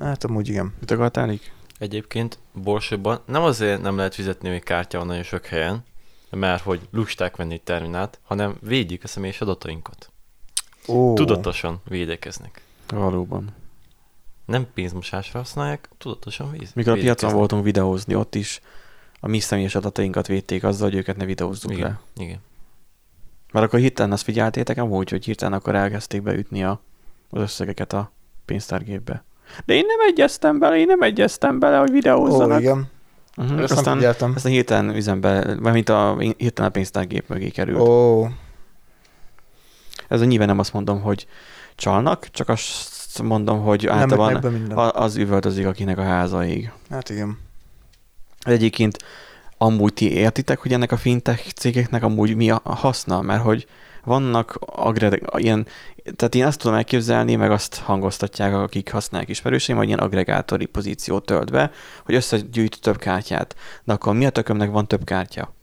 Hát amúgy igen. Mit akartál? Egyébként Borsóban nem azért nem lehet fizetni még kártyával nagyon sok helyen, mert hogy lusták venni egy terminált, hanem védjük a személyes adatainkat. Ó, Tudatosan védekeznek. Valóban. Nem pénzmosásra használják, tudatosan véz. Mikor a piacon védekeznek. voltunk videózni, ott is a mi személyes adatainkat védték azzal, hogy őket ne videózzuk le. Igen, igen. Mert akkor hirtelen azt figyeltétek amúgy, hogy hirtelen akkor elkezdték beütni a, az összegeket a pénztárgépbe. De én nem egyeztem bele, én nem egyeztem bele, hogy ó videózzanak. igen. Uh-huh. Ezt nem Aztán, figyeltem. aztán hirtelen üzembe, mint a hirtelen a pénztárgép mögé került. Ó, Ez a nyilván nem azt mondom, hogy csalnak, csak azt mondom, hogy általában az üvöltözik, akinek a háza ég. Hát igen. Egyébként amúgy ti értitek, hogy ennek a fintech cégeknek amúgy mi a haszna? Mert hogy vannak agre- ilyen, tehát én azt tudom elképzelni, meg azt hangoztatják, akik használják ismerőseim, hogy ilyen agregátori pozíciót tölt be, hogy összegyűjt több kártyát. De akkor mi a tökömnek van több kártya?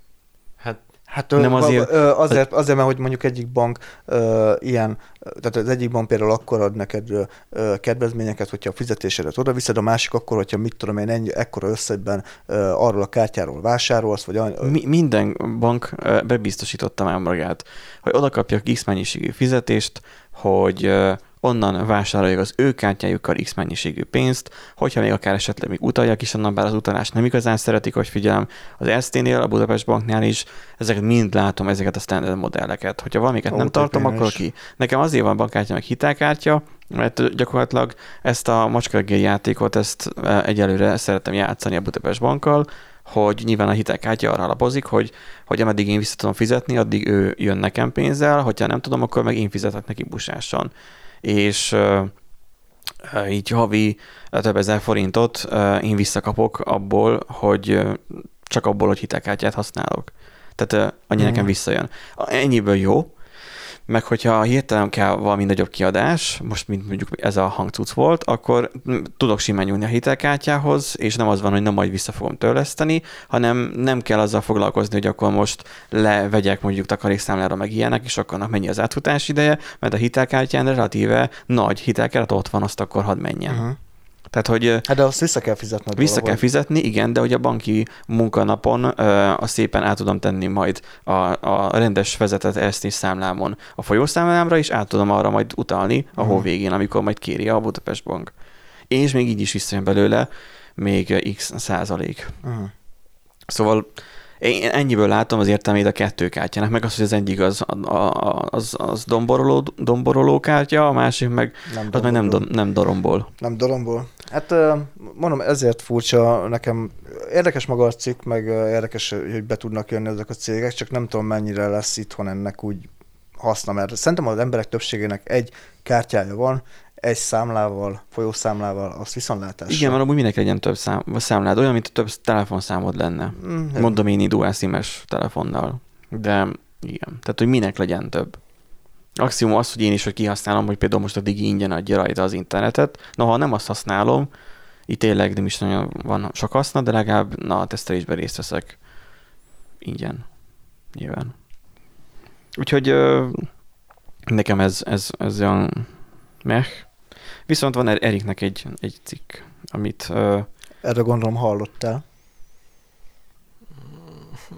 Hát Nem azért- azért, azért, azért, mert hogy mondjuk egyik bank ö, ilyen, tehát az egyik bank például akkor ad neked ö, kedvezményeket, hogyha a fizetésedet oda viszed, a másik akkor, hogyha mit tudom én, ennyi, ekkora összegben ö, arról a kártyáról vásárolsz, vagy any- Mi, minden bank bebiztosította már magát, hogy oda kapjak X mennyiségű fizetést, hogy onnan vásárolják az ő kártyájukkal X mennyiségű pénzt, hogyha még akár esetleg még utaljak is onnan, bár az utalást nem igazán szeretik, hogy figyelem, az Erste-nél, a Budapest Banknál is, ezeket mind látom, ezeket a standard modelleket. Hogyha valamiket nem tartom, akkor ki. Nekem azért van bankkártya, meg hitelkártya, mert gyakorlatilag ezt a macskareggeli játékot, ezt ö, egyelőre szeretem játszani a Budapest Bankkal, hogy nyilván a hitelkártya arra alapozik, hogy, hogy ameddig én vissza tudom fizetni, addig ő jön nekem pénzzel, hogyha nem tudom, akkor meg én fizetek neki busáson. És így havi több ezer forintot én visszakapok abból, hogy csak abból, hogy hitelkártyát használok. Tehát annyi Mhm. nekem visszajön. A- Ennyiből jó, meg hogyha hirtelen kell valami nagyobb kiadás, most mint mondjuk ez a hangcuc volt, akkor tudok simán nyúlni a hitelkártyához, és nem az van, hogy nem majd vissza fogom törleszteni, hanem nem kell azzal foglalkozni, hogy akkor most levegyek mondjuk takarékszámlára meg ilyenek, és akkor mennyi az átfutás ideje, mert a hitelkártyán relatíve nagy hitelkeret ott van, azt akkor hadd menjen. Uh-huh. Tehát, hogy Hát de azt vissza kell fizetned vissza kell valahogy. fizetni, igen, de hogy a banki munkanapon azt szépen át tudom tenni majd a, a rendes vezetett ezt számlámon a folyószámlámra, és át tudom arra majd utalni a hó Mhm. végén, amikor majd kéri a Budapest Bank. És még így is visszajön belőle még x százalék. Uh-huh. Szóval én ennyiből látom az értelmét a kettő kártyának, meg az, hogy az egyik az, az, az domboroló, domboroló kártya, a másik meg Nem, az meg nem, nem dorombol. Nem doromból. Hát mondom, ezért furcsa nekem. Érdekes maga a cikk, meg érdekes, hogy be tudnak jönni ezek a cégek, csak nem tudom mennyire lesz itthon ennek úgy haszna, mert szerintem az emberek többségének egy kártyája van, egy számlával, folyószámlával, azt viszontlátásra. Igen, mert amúgy minek legyen több szám, számlád, olyan, mint a több telefonszámod lenne. Mm, Mondom én dual SIM-es telefonnal. De igen, tehát hogy minek legyen több. Maximum az, hogy én is, hogy kihasználom, hogy például most a Digi ingyen adja rajta az internetet. Noha nem azt használom, itt tényleg nem is nagyon van sok haszna, de legalább na, a tesztelésben részt veszek ingyen. Nyilván. Úgyhogy ö, nekem ez, ez, ez olyan meh. Viszont van Er- Eriknek egy, egy cikk, amit ö, Erre gondolom hallottál.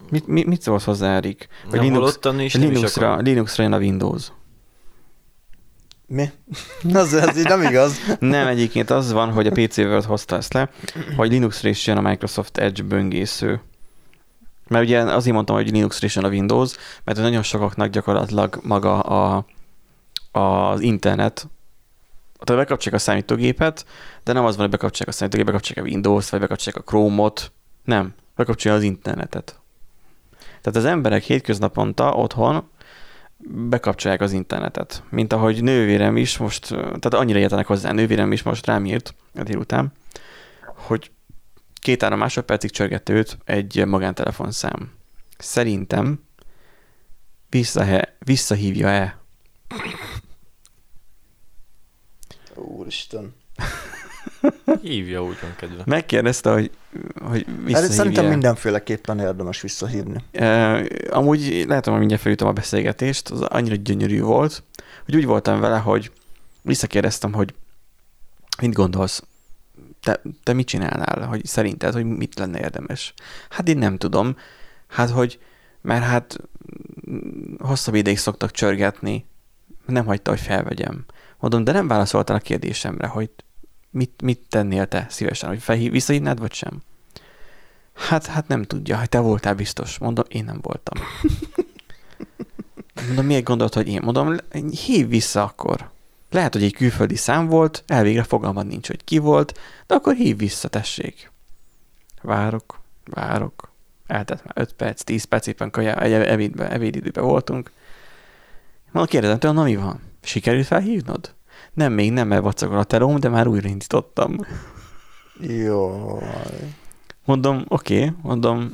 mit, mit, mit szólsz hozzá, Erik? Hogy nem Linux- hallottam, és nem is Linuxra. Linuxra jön a Windows. Mi? Az, ez így nem igaz. Nem, egyébként az van, hogy a PC World hozta ezt le, hogy Linuxra is jön a Microsoft Edge böngésző. Mert ugye azért mondtam, hogy Linuxra is jön a Windows, mert nagyon sokaknak gyakorlatilag maga a, az internet tehát bekapcsolják a számítógépet, de nem az van, hogy bekapcsolják a számítógépet, bekapcsolják a Windows, vagy bekapcsolják a Chrome-ot. Nem, bekapcsolják az internetet. Tehát az emberek hétköznaponta otthon bekapcsolják az internetet. Mint ahogy nővérem is most, tehát annyira értenek hozzá, nővérem is most rám írt a délután, hogy két-három másodpercig csörgette őt egy magántelefonszám. Szerintem visszahe, visszahívja-e? Úristen. Hívja, úgy van kedve. Megkérdezte, hogy, hogy Hát visszahívja szerintem mindenféleképpen érdemes visszahívni. Uh, amúgy lehet, hogy mindjárt felütöm a beszélgetést, az annyira gyönyörű volt, hogy úgy voltam vele, hogy visszakérdeztem, hogy mit gondolsz, te, te mit csinálnál, hogy szerinted, hogy mit lenne érdemes? Hát én nem tudom. Hát, hogy, mert hát mm, hosszabb ideig szoktak csörgetni, nem hagyta, hogy felvegyem. Mondom, de nem válaszoltál a kérdésemre, hogy mit, mit tennél te szívesen, hogy felhív, visszahívnád, vagy sem? Hát, hát nem tudja, hogy te voltál biztos. Mondom, én nem voltam. Mondom, miért gondolod, hogy én? Mondom, hív vissza akkor. Lehet, hogy egy külföldi szám volt, elvégre fogalmad nincs, hogy ki volt, de akkor hív vissza, tessék. Várok, várok. Eltett már 5 perc, 10 perc, éppen kaja, egy ebédbe, ebédidőben voltunk. Mondom, kérdezem tőle, na mi van? Sikerült felhívnod? Nem, még nem, mert vacakol a telóm, de már újra indítottam. Jó. Mondom, oké, okay, mondom,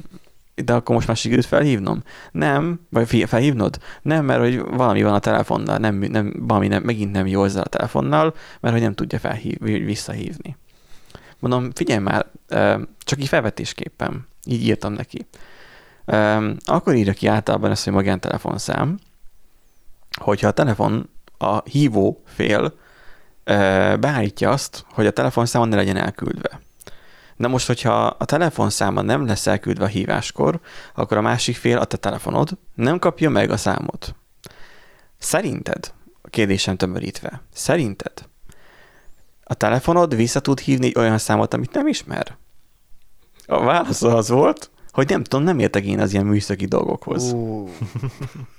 de akkor most már sikerült felhívnom? Nem, vagy felhívnod? Nem, mert hogy valami van a telefonnal, nem, nem, valami nem, megint nem jó ezzel a telefonnal, mert hogy nem tudja felhív, visszahívni. Mondom, figyelj már, csak így felvetésképpen, így írtam neki. Akkor írja ki általában ezt, hogy magántelefonszám, hogyha a telefon, a hívó fél beállítja azt, hogy a telefonszámon ne legyen elküldve. Na most, hogyha a telefonszáma nem lesz elküldve a híváskor, akkor a másik fél, a te telefonod nem kapja meg a számot. Szerinted, a kérdésem tömörítve, szerinted a telefonod vissza tud hívni egy olyan számot, amit nem ismer? A válasz az volt, hogy nem tudom, nem értek én az ilyen műszaki dolgokhoz. Ú,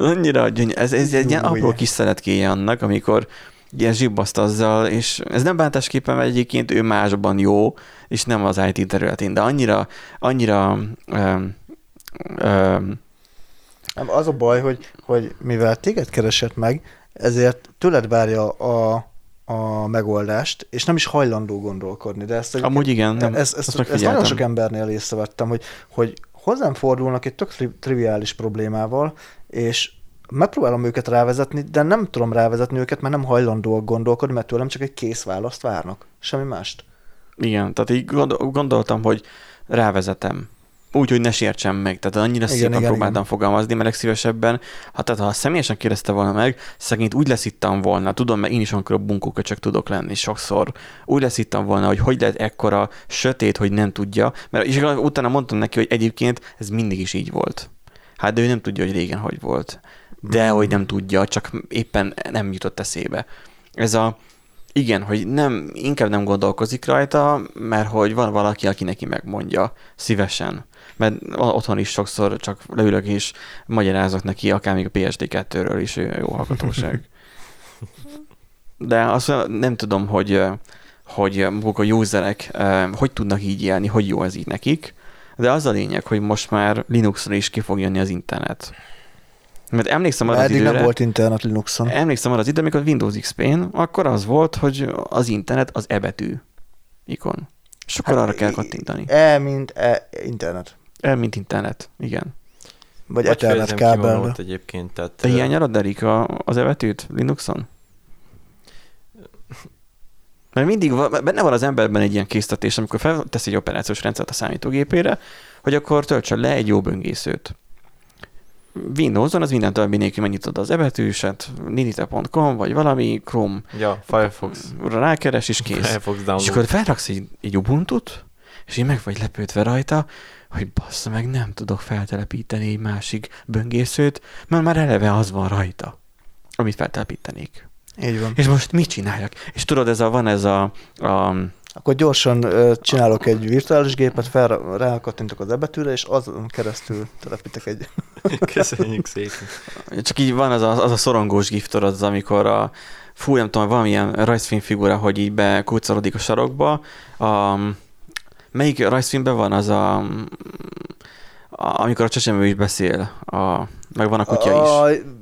Annyira gyönyörű. Ez, ez egy ilyen apró kis szeretkéje annak, amikor ilyen zsibbaszt azzal, és ez nem bántásképpen, mert egyébként ő másban jó, és nem az IT területén, de annyira, annyira öm, öm, Nem, az a baj, hogy, hogy mivel téged keresett meg, ezért tőled várja a, a megoldást, és nem is hajlandó gondolkodni. De ezt, amúgy igen, nem, ezt, ezt, ezt, ezt nagyon sok embernél észrevettem, hogy, hogy hozzám fordulnak egy tök tri- triviális problémával, és megpróbálom őket rávezetni, de nem tudom rávezetni őket, mert nem hajlandóak gondolkodni, mert tőlem csak egy kész választ várnak. Semmi mást. Igen, tehát így gondol, gondoltam, hogy rávezetem. Úgy, hogy ne sértsem meg. Tehát annyira Igen, szépen igen, próbáltam igen. fogalmazni, mert legszívesebben, ha, tehát, ha személyesen kérdezte volna meg, szegényt úgy leszittam volna, tudom, mert én is amikor bunkóköcsök tudok lenni sokszor, úgy leszittam volna, hogy hogy lehet ekkora sötét, hogy nem tudja, mert és utána mondtam neki, hogy egyébként ez mindig is így volt. Hát de ő nem tudja, hogy régen hogy volt. De hogy nem tudja, csak éppen nem jutott eszébe. Ez a, igen, hogy nem, inkább nem gondolkozik rajta, mert hogy van valaki, aki neki megmondja szívesen. Mert otthon is sokszor csak leülök és magyarázok neki, akár még a PSD2-ről is jó hallgatóság. De azt nem tudom, hogy, hogy maguk a userek hogy tudnak így élni, hogy jó ez így nekik, de az a lényeg, hogy most már Linuxra is ki fog jönni az internet. Mert emlékszem arra az időre, nem volt internet Linuxon. emlékszem arra az időre, amikor Windows XP-n, akkor az volt, hogy az internet az e betű ikon. És akkor Hát, arra kell kattintani. E, mint e, internet. El, mint internet, igen. Vagy, Vagy Ethernet kábel. egyébként, tehát... Te hiányolod, Erik, a, az e betűt Linuxon? Mert mindig van, benne van az emberben egy ilyen késztetés, amikor feltesz egy operációs rendszert a számítógépére, hogy akkor töltsön le egy jó böngészőt. Windows-on az minden többi nélkül megnyitod az ebetűset, ninite.com, vagy valami, Chrome Ja, Firefox. rákeres, és kész. Firefox És download. akkor felraksz egy, egy Ubuntu-t, és én meg vagy lepődve rajta, hogy bassza meg, nem tudok feltelepíteni egy másik böngészőt, mert már eleve az van rajta, amit feltelepítenék. Így van. És most mit csináljak? És tudod, ez a, van ez a, a, Akkor gyorsan ö, csinálok egy virtuális gépet, fel, rákattintok az ebetűre, és azon keresztül telepítek egy... Köszönjük szépen. Csak így van az a, az a szorongós giftor, az amikor a, fú, nem tudom, valamilyen rajzfilm figura, hogy így bekuccarodik a sarokba. A, melyik rajzfilmben van az a, a amikor a csecsemő is beszél, a, meg van a kutya is. A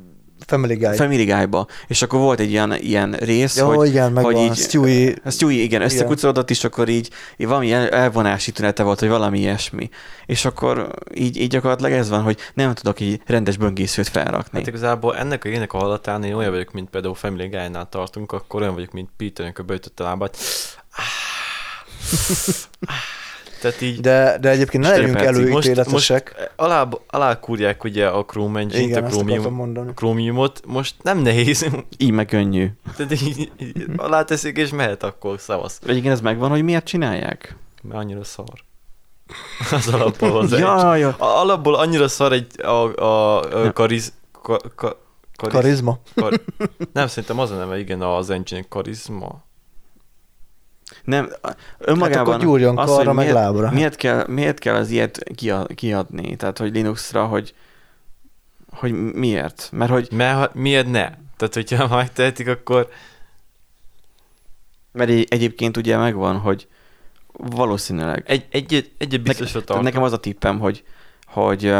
Family Guy. Family Guy-ba. És akkor volt egy ilyen, ilyen rész, Jó, hogy, igen, hogy így, Stewie, a Stewie, igen, összekucorodott, és akkor így, így valami el- elvonási tünete volt, vagy valami ilyesmi. És akkor így, így gyakorlatilag ez van, hogy nem tudok így rendes böngészőt felrakni. Hát igazából ennek a ének a hallatán én olyan vagyok, mint például Family Guy-nál tartunk, akkor olyan vagyok, mint Peter, amikor beütött a lábát. Tehát így de, de egyébként ne legyünk előítéletesek. most alá, alá kúrják ugye a Chrome Engine-t, Igen, a Chromium. Chromiumot, most nem nehéz, Így meg könnyű. tehát így, így alá teszik és mehet akkor, szavasz. Igen, ez megvan, hogy miért csinálják? Mert annyira szar. Az alapból az ja. Ja, alapból annyira szar egy a, a, a kariz, ka, ka, kariz, Karizma. kar, nem, szerintem az a neve, igen, az engine karizma. Nem, Hát önmagában akkor gyúrjon az, karra, meg miért, lábra. Miért kell, miért kell az ilyet kia- kiadni? Tehát, hogy Linuxra, hogy, hogy miért? Mert hogy Mert ha- miért ne? Tehát, hogyha megtehetik, akkor mert egy- egyébként ugye megvan, hogy valószínűleg. egy, egy, egy tehát tart. nekem az a tippem, hogy hogy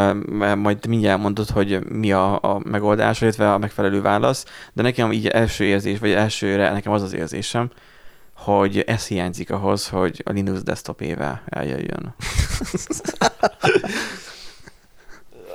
majd mindjárt mondod, hogy mi a, a megoldás, illetve a megfelelő válasz, de nekem így első érzés, vagy elsőre nekem az az érzésem, hogy ez hiányzik ahhoz, hogy a Linux desktop éve eljöjjön.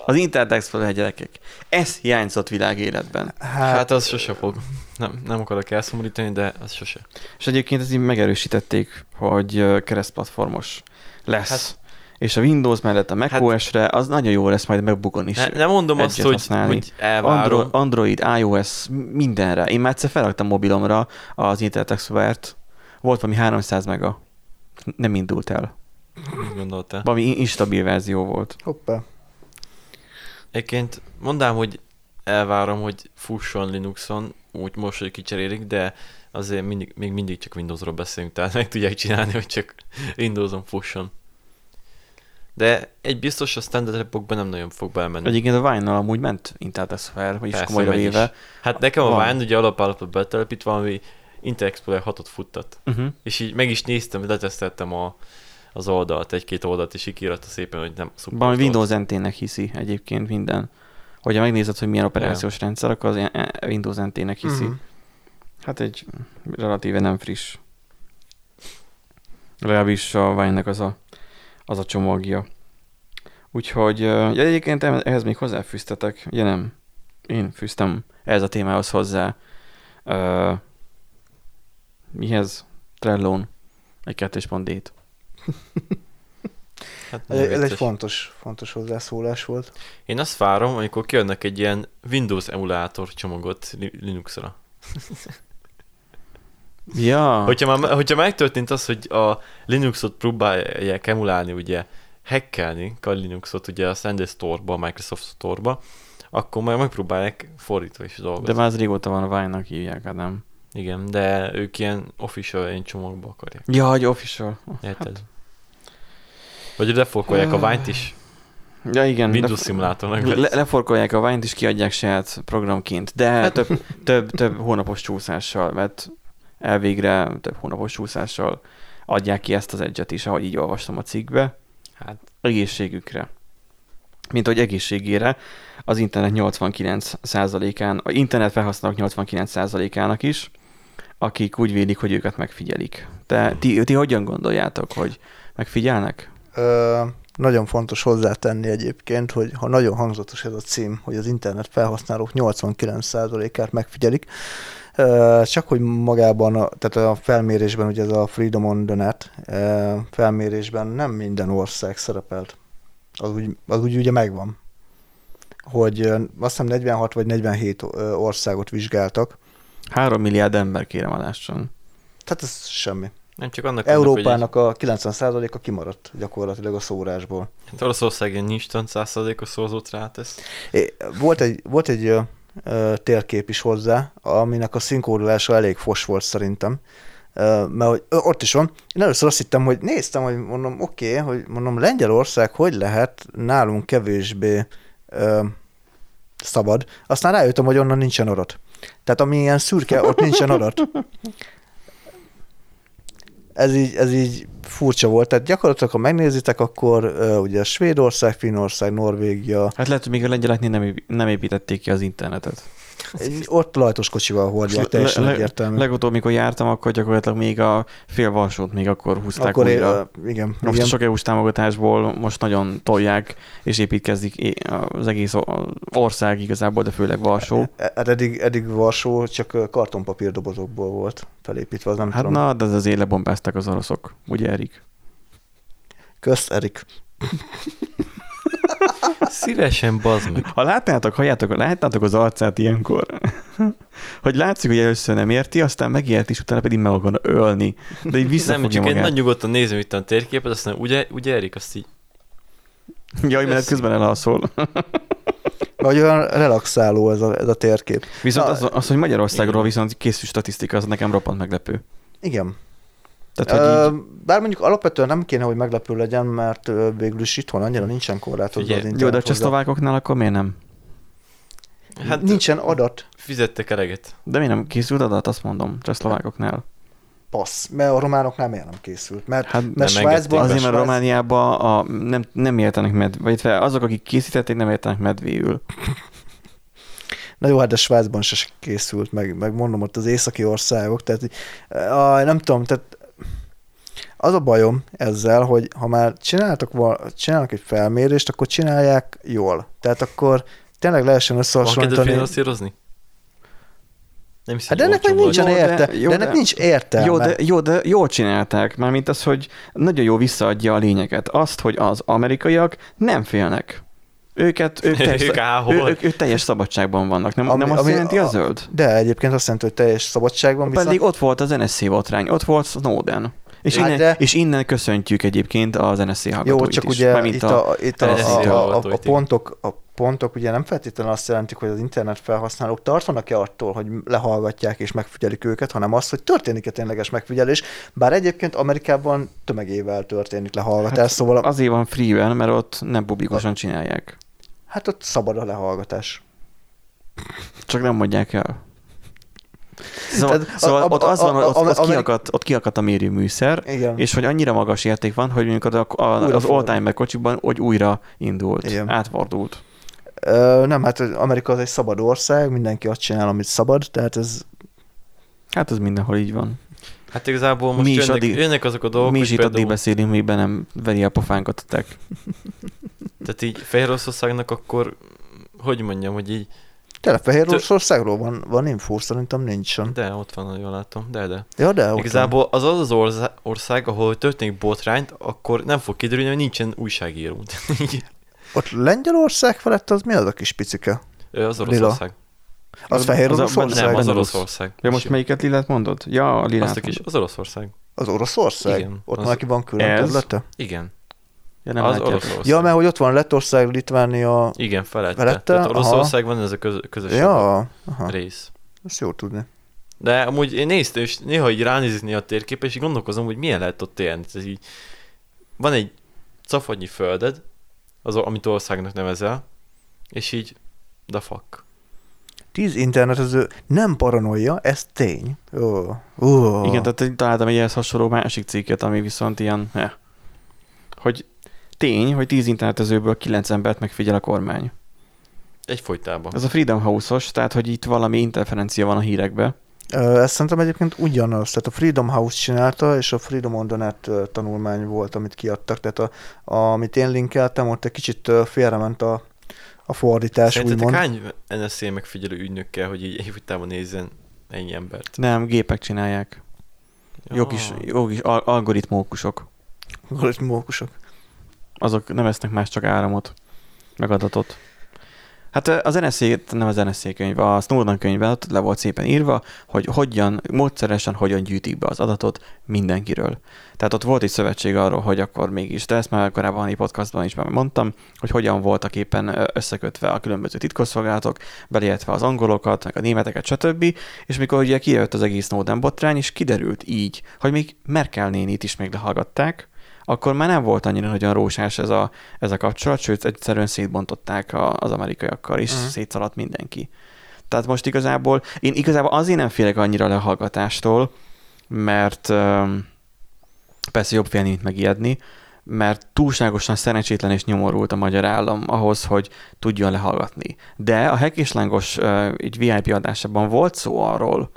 Az Internet Explorer gyerekek. Ez hiányzott világéletben. Hát, Hát az sose fog. Nem, nem akarok elszomorítani, de az sose. És egyébként ezt így megerősítették, hogy keresztplatformos lesz. Hát- Hát, és a Windows mellett a macOS-re, az nagyon jó lesz majd megbukon is. Ne, nem mondom azt, hogy, használni. hogy elvárom. Android, Android, iOS, mindenre. Én már egyszer felraktam mobilomra az Internet Explorer-t. Volt valami 300 mega. Nem indult el. Mit gondoltál? Valami instabil verzió volt. hoppá. Egyébként mondám, hogy elvárom, hogy fusson Linuxon, úgy most, hogy kicserélik, de azért mindig, még mindig csak Windowsról beszélünk, tehát meg tudják csinálni, hogy csak Windowson fusson. De egy biztos, a standard repokban nem nagyon fog belemenni. Egyébként a Vine-nal amúgy ment Internet Explorer, vagyis Persze, komolyra véve. Hát nekem a Van. Vine ugye alapállapot betelepít valami Intel Explorer 6-ot futtat. Uh-huh. És így meg is néztem, leteszteltem a, az oldalt, egy-két oldalt, és így kiírta szépen, hogy nem szupportolt. Valami Windows NT-nek hiszi egyébként minden. Hogyha megnézed, hogy milyen operációs rendszer, akkor az ilyen- e- Windows NT-nek hiszi. Mhm. Hát egy relatíve nem friss. Legalábbis a Vine-nek az a, az a csomagja. Úgyhogy, ja, egyébként ehhez még hozzáfűztetek, ugye nem? Én fűztem ehhez a témához hozzá. Uh, mihez? Trellón. Egy kettős pont D-t. Hát Ez, ez egy vicces. fontos, fontos hozzászólás volt. Én azt várom, amikor kiadnak egy ilyen Windows emulátor csomagot Li- Linuxra. Ja, Hogyha, már, hogyha megtörtént az, hogy a Linuxot próbálják emulálni, ugye hackelni a Linuxot ugye a Sandy Store-ba, a Microsoft Store-ba, akkor majd megpróbálják fordítva is dolgozni. de már az régóta van a Vine-nak hívják, hát nem. Igen, de ők ilyen official ilyen csomagba akarják. Ja, hogy official. Érted? Vagy leforkolják a Vine-t is, Ja, igen. Windows lef- szimulátornak Le, leforkolják a Vine-t és kiadják saját programként, de Hát- több, több, több hónapos csúszással, mert elvégre több hónapos csúszással adják ki ezt az egyet is, ahogy így olvastam a cikkbe, Hát egészségükre. Mint hogy egészségére az internet 89%-án, a internet felhasználók 89%-ának is, akik úgy vélik, hogy őket megfigyelik. De ti, ti hogyan gondoljátok, hogy megfigyelnek? Ö, nagyon fontos hozzátenni egyébként, hogy ha nagyon hangzatos ez a cím, hogy az internet felhasználók 89%-át megfigyelik, csak hogy magában, a, tehát a felmérésben, ugye ez a Freedom on the Net felmérésben nem minden ország szerepelt. Az úgy, az úgy ugye megvan. Hogy azt hiszem 46 vagy 47 ö, országot vizsgáltak, 3 milliárd ember kérem adásson. tehát ez semmi. nem csak annak Európának a 90%-a kimaradt gyakorlatilag a szórásból. Hogy hát Oroszország ilyen nincs 100%-os szózót rátesz. É, Volt egy, volt egy ö, ö, térkép is hozzá, aminek a szinkronulása elég fos volt szerintem. Ö, mert hogy, ö, ott is van. Én először azt hittem, hogy néztem, hogy mondom, oké, okay, hogy mondom, Lengyelország hogy lehet nálunk kevésbé ö, szabad. Aztán rájöttem, hogy onnan nincsen adat. Tehát ami ilyen szürke, ott nincsen adat. Ez így, ez így furcsa volt. Tehát gyakorlatilag, ha megnézitek, akkor uh, ugye Svédország, Finnország, Norvégia, Hát lehet, hogy még a lengyeleknél nem, nem építették ki az internetet. Ott lajtos kocsival hordják, teljesen Le- egyértelmű. Legutóbb, mikor jártam, akkor gyakorlatilag még a fél Varsót még akkor húzták akkor é- újra. ö, igen, Most igen. a sok EU-s támogatásból most nagyon tolják, és építkezik é- az egész ország igazából, de főleg Varsó. Hát eddig, eddig Varsó csak ö, kartonpapír dobozokból volt felépítve, az nem Hát tudom. na, de az azért lebombázták az oroszok, ugye Erik? Kösz, Erik. Szívesen bazd meg. Ha látnátok, halljátok, látnátok az arcát ilyenkor, hogy látszik, hogy először nem érti, aztán megért, és utána pedig meg akarna ölni. De így Nem, visszafogja csak én magát. nagy nyugodtan nézem itt a térképet, aztán ugye, ugye Erik azt így, Jaj, mert közben elalszol. Vagy olyan relaxáló ez a, ez a térkép. Viszont Na, az, az, hogy Magyarországról igen. viszont készül statisztika, az nekem roppant meglepő. Igen. Tehát, hogy így, Bár mondjuk alapvetően nem kéne, hogy meglepő legyen, mert végül is itthon annyira nincsen korlátozva Figyelj, az jó, de internet. a csehszlovákoknál akkor miért nem? hát Nincsen adat, fizettek eleget. De miért nem készült adat, azt mondom, csehszlovákoknál. passz, mert a románoknál miért nem készült? Mert, Hát mert nem Svájcban... Azért, mert Svájc- Romániában a, nem, nem értenek med, vagy fel, azok, akik készítették, nem értenek medvéül. Na jó, hát de Svájcban se készült, meg, meg mondom ott az északi országok, tehát á, nem tudom, tehát az a bajom ezzel, hogy ha már csináltak, val- csinálnak egy felmérést, akkor csinálják jól. Tehát akkor tényleg lehessen Van összehasonlítani. finanszírozni? Nem hiszem, Hát de ennek meg nincsen Jó, de- érte, jó, de ennek de- nincs értelme. Jó de, jó, de jól csinálták, mármint az, hogy nagyon jó visszaadja a lényeget. Azt, hogy az amerikaiak nem félnek. Őket, ők, teljes, Ők ő, ők, ők teljes szabadságban vannak. Nem, Ami- nem azt ami- jelenti a a- zöld? De egyébként azt jelenti, hogy teljes szabadságban, viszont Pedig ott volt az NSC botrány, ott volt Snowden. És, Hát innen, de- és innen köszöntjük egyébként az Jó, hallgatóit csak is. ugye Mármint itt a, itt a, NSZ a, a, a, a, pontok, a pontok ugye nem feltétlenül azt jelentik, hogy az internet felhasználók tartanak-e attól, hogy lehallgatják és megfigyelik őket, hanem az, hogy történik-e tényleges megfigyelés, bár egyébként Amerikában tömegével történik lehallgatás, hát, szóval a, Azért van freeware, mert ott nem publikusan csinálják. hát ott szabad a lehallgatás. Csak nem mondják el. Szóval, Tehát szóval a- ott az van, hogy a- ott, a- ott, a- kiakadt, ott kiakadt a mérőműszer, Igen. és hogy annyira magas érték van, hogy mondjuk a, a, Újra az oldtimer kocsiban, hogy újra indult, Igen. átfordult. Ö, nem, hát Amerika az egy szabad ország, mindenki azt csinál, amit szabad, tehát ez Hát ez mindenhol így van. Hát igazából most Mi is jönnek, addig- jönnek azok a dolgok, Mi is itt addig beszélünk, még be nem veri a pofánkat a tehát így Fehéroroszországnak akkor, hogy mondjam, hogy így, tényleg Fehér Oroszországról van, van infó, szerintem nincsen. de ott van, jól látom, de de. Ja, de ott van. Igazából az az az orza- ország, ahol történik botrányt, akkor nem fog kiderülni, hogy nincsen újságíró. Ott Lengyelország felett az mi az a kis picike? Ö, az Lila. Oroszország. Az Fehér az a- Oroszország? Nem, az Oroszország. Ja, most melyiket lilát mondod? Ja, a lilát Azt a kis, az Oroszország. Az Oroszország? Igen, Ott az- az... neki van külön Ez? területe? Igen. Ja, nem az látjátok. Oroszország. Ja, mert hogy ott van Lettország, Litvánia... Igen, felette. Felette? Tehát Aha. Oroszországban ez a köz- közös Ja, aha, rész. ezt jó tudni. De amúgy én néztem, és néha így ránézik néha a térképre, és így gondolkozom, hogy milyen lehet ott élni. Ez így, van egy cafadnyi földed, az, amit országnak nevezel, és így, the fuck. Tíz internetező nem paranoia, ez tény. Ó, ó. Igen, tehát találtam egy ehhez hasonló másik cikket, ami viszont ilyen, eh, hogy tény, hogy 10 internetezőből 9 embert megfigyel a kormány. Egyfolytában. Ez a Freedom House-os, tehát hogy itt valami interferencia van a hírekbe. Ez szerintem egyébként ugyanaz. Tehát a Freedom House csinálta, és a Freedom on the Net tanulmány volt, amit kiadtak. Tehát a, a, amit én linkeltem, ott egy kicsit félrement a, a fordítás, Szerintetek úgymond. hány NSZ megfigyelő ügynök kell, hogy így egyfolytában nézzen ennyi embert? Nem, gépek csinálják. Jó kis, jó kis al- algoritmókusok. Algoritmókusok. Azok nem esznek más, csak áramot, meg adatot. Hát az NSZ, nem az NSZ könyv, a Snowden könyvben ott le volt szépen írva, hogy hogyan, módszeresen hogyan gyűjtik be az adatot mindenkiről. Tehát ott volt egy szövetség arról, hogy akkor mégis, de ezt már korábban egy podcastban is már mondtam, hogy hogyan voltak éppen összekötve a különböző titkosszolgálatok, beleértve az angolokat, meg a németeket, stb. És mikor ugye kijött az egész Snowden botrány, és kiderült így, hogy még Merkel nénit is még lehallgatták, akkor már nem volt annyira nagyon rósás ez a, ez a kapcsolat, sőt, egyszerűen szétbontották a, az amerikaiakkal, és uh-huh. szétszaladt mindenki. Tehát most igazából, én igazából azért nem félek annyira lehallgatástól, mert persze jobb félni, mint megijedni, mert túlságosan szerencsétlen és nyomorult a magyar állam ahhoz, hogy tudjon lehallgatni. De a Hack és Lángos egy VIP adásában volt szó arról,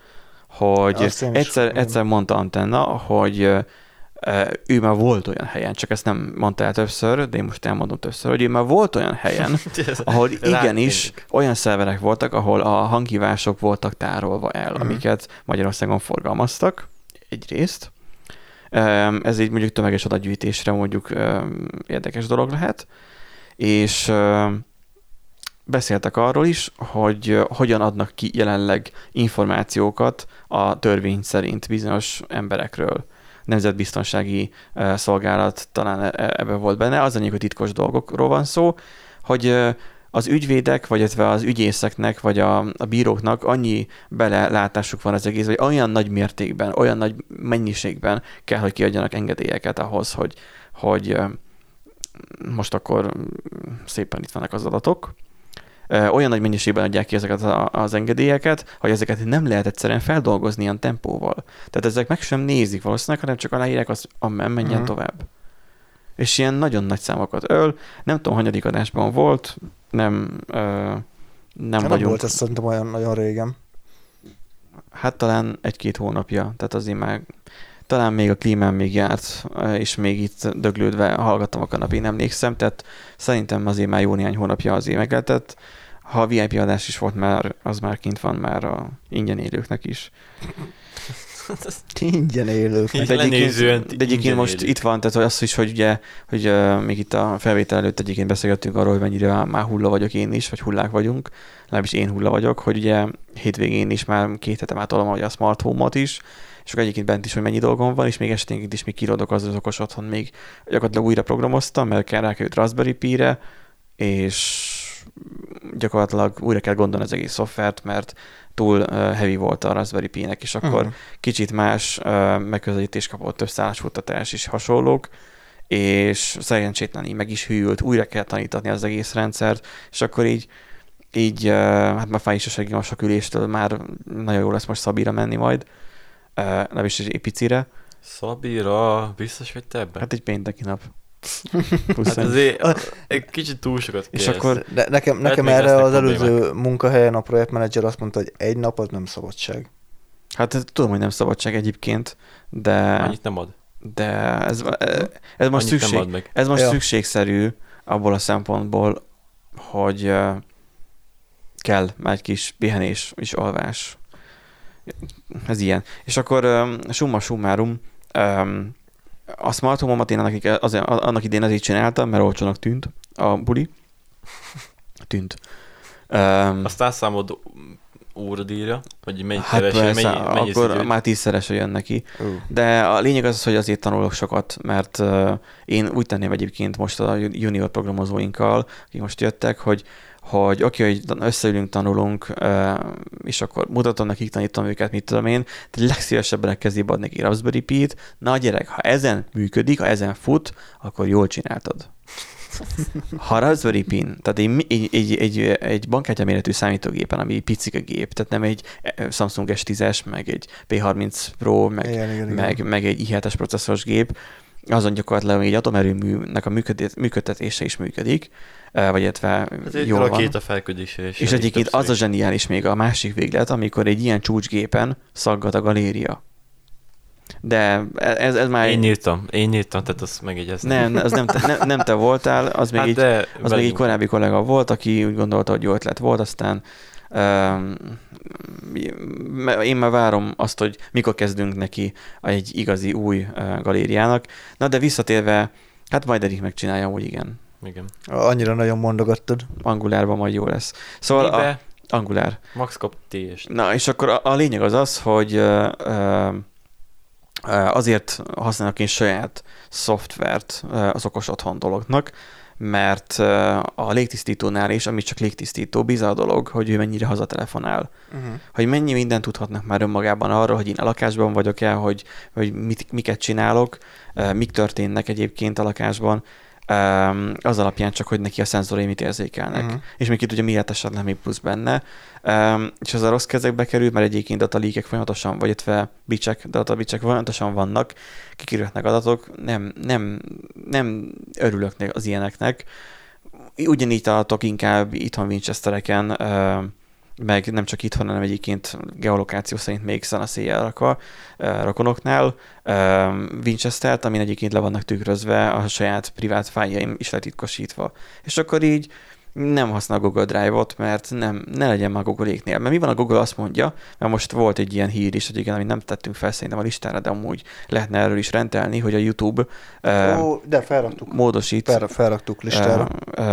hogy egyszer, egyszer mondta Antenna, hogy ő már volt olyan helyen, csak ezt nem mondta el többször, de én most elmondom többször, hogy ő már volt olyan helyen, ahol igenis olyan szerverek voltak, ahol a hanghívások voltak tárolva el, uh-huh. amiket Magyarországon forgalmaztak, egyrészt. Ez így mondjuk tömeges adatgyűjtésre mondjuk érdekes dolog lehet, és beszéltek arról is, hogy hogyan adnak ki jelenleg információkat a törvény szerint bizonyos emberekről nemzetbiztonsági szolgálat talán e, e, ebben volt benne, az annyi, hogy titkos dolgokról van szó, hogy az ügyvédek, vagy az ügyészeknek, vagy a, a bíróknak annyi belelátásuk van az egész, vagy olyan nagy mértékben, olyan nagy mennyiségben kell, hogy kiadjanak engedélyeket ahhoz, hogy, hogy most akkor szépen itt vannak az adatok, olyan nagy mennyiségben adják ki ezeket az engedélyeket, hogy ezeket nem lehet egyszerűen feldolgozni ilyen tempóval. Tehát ezek meg sem nézik valószínűleg, hanem csak aláírják azt, amen menjen uh-huh. tovább. És ilyen nagyon nagy számokat öl. Nem tudom, hanyadik adásban volt, nem, ö, nem, nem vagyunk. Nem volt ez szerintem olyan nagyon régen. Hát talán egy-két hónapja, tehát azért már talán még a klímán még járt, és még itt döglődve hallgattam a kanapén, emlékszem, tehát szerintem azért már jó néhány hónapja azért meg lehetett. Ha a VIP adás is volt már, az már kint van már a ingyen élőknek is. ingyen élők. De egyébként, de egyébként most élők. itt van, tehát az is, hogy ugye, hogy uh, még itt a felvétel előtt egyébként beszélgettünk arról, hogy mennyire már hulla vagyok én is, vagy hullák vagyunk, legalábbis én hulla vagyok, hogy ugye hétvégén is már két hetem átolom a smart home-ot is, és akkor egyébként bent is, hogy mennyi dolgom van, és még esténként is még kirodok az az okos otthon, még gyakorlatilag újra programoztam, mert kell rákerült Raspberry Pi-re, és gyakorlatilag újra kell gondolni az egész szoftvert, mert túl heavy volt a Raspberry Pi-nek, és akkor uh-huh. kicsit más megközelítés kapott, összeállásfuttatás is hasonlók, és szerencsétlen így meg is hűlt, újra kell tanítani az egész rendszert, és akkor így így, hát már fáj is a seggem a sok üléstől, már nagyon jó lesz most Szabira menni majd, nem is egy picire. Szabira, biztos vagy te ebben? Hát egy pénteki nap. hát azért egy kicsit túl sokat És akkor de nekem, nekem erre az előző munkahelyen a projektmenedzser azt mondta, hogy egy nap az nem szabadság. Hát tudom, hogy nem szabadság egyébként, de... Annyit nem ad. De ez, ez most, szükség, ez most ja. szükségszerű abból a szempontból, hogy kell már egy kis pihenés és alvás. Ez ilyen. És akkor um, summa summarum, um, a smart home-omat én annak, azért, annak idén azért csináltam, mert olcsónak tűnt a buli. Tűnt. Um, Azt elszámod óradíjra? Vagy mennyi hát kereső, persze, mennyi, mennyi akkor már tízszerese jön neki. Uh. De a lényeg az, hogy azért tanulok sokat, mert én úgy tenném egyébként most a junior programozóinkkal, akik most jöttek, hogy hogy oké, okay, hogy összeülünk, tanulunk, és akkor mutatom nekik, tanítom őket, mit tudom én, de legszívesebben kezébe adnék egy Raspberry Pi-t. Na gyerek, ha ezen működik, ha ezen fut, akkor jól csináltad. Ha Raspberry Pin, tehát egy, egy, egy, egy, egy bankkártya méretű számítógépen, ami picik a gép, tehát nem egy Samsung S10-es, meg egy P30 Pro, meg, igen, igen, meg, igen. meg egy i7-es processzoros gép, azon gyakorlatilag egy atomerőműnek a működtetése is működik, vagy illetve jól van. a felködése. És egyébként az a zseniális még a másik véglet, amikor egy ilyen csúcsgépen szaggat a galéria. De ez, ez már... Én írtam, én írtam, tehát azt megjegyeztem. Nem, az nem te, nem, nem te voltál, az még, hát egy, az még egy korábbi kollega volt, aki úgy gondolta, hogy jó ötlet volt, aztán um, én már várom azt, hogy mikor kezdünk neki egy igazi új galériának. Na de visszatérve, hát majd Erik megcsinálja, hogy igen. Igen. Annyira nagyon mondogattad. Angulárban majd jó lesz. Szóval a, Mibe? angulár. Max kap TS. Na, és akkor a, a lényeg az az, hogy ö, ö, ö, azért használok én saját szoftvert ö, az okos otthon dolognak, mert a légtisztítónál is, ami csak légtisztító, bizony a dolog, hogy ő mennyire hazatelefonál. Uh-huh. Hogy mennyi mindent tudhatnak már önmagában arról, hogy én a lakásban vagyok el, hogy, hogy mit, miket csinálok, mik történnek egyébként a lakásban, Um, az alapján csak, hogy neki a szenzorai mit érzékelnek. Uh-huh. És még ki tudja, miért esetleg még plusz benne. Um, és az a rossz kezekbe kerül, mert egyébként datalíkek folyamatosan, vagy illetve bicsek, databicsek folyamatosan vannak, kikirülhetnek adatok, nem, nem, nem örülök az ilyeneknek. Ugyanígy találtok inkább itthon Winchestereken, uh, meg nem csak itthon, hanem egyébként geolokáció szerint még szanaszéjjel rakva rokonoknál Winchester-t, amin egyébként le vannak tükrözve a saját privát fájjaim is letitkosítva. És akkor így nem használ Google Drive-ot, mert nem, ne legyen már Google-éknél. Mert mi van, a Google azt mondja, mert most volt egy ilyen hír is, hogy igen, amit nem tettünk fel szerintem a listára, de amúgy lehetne erről is rendelni, hogy a YouTube Ó, de felraktuk. módosít Fel, felraktuk listára. Ö, ö,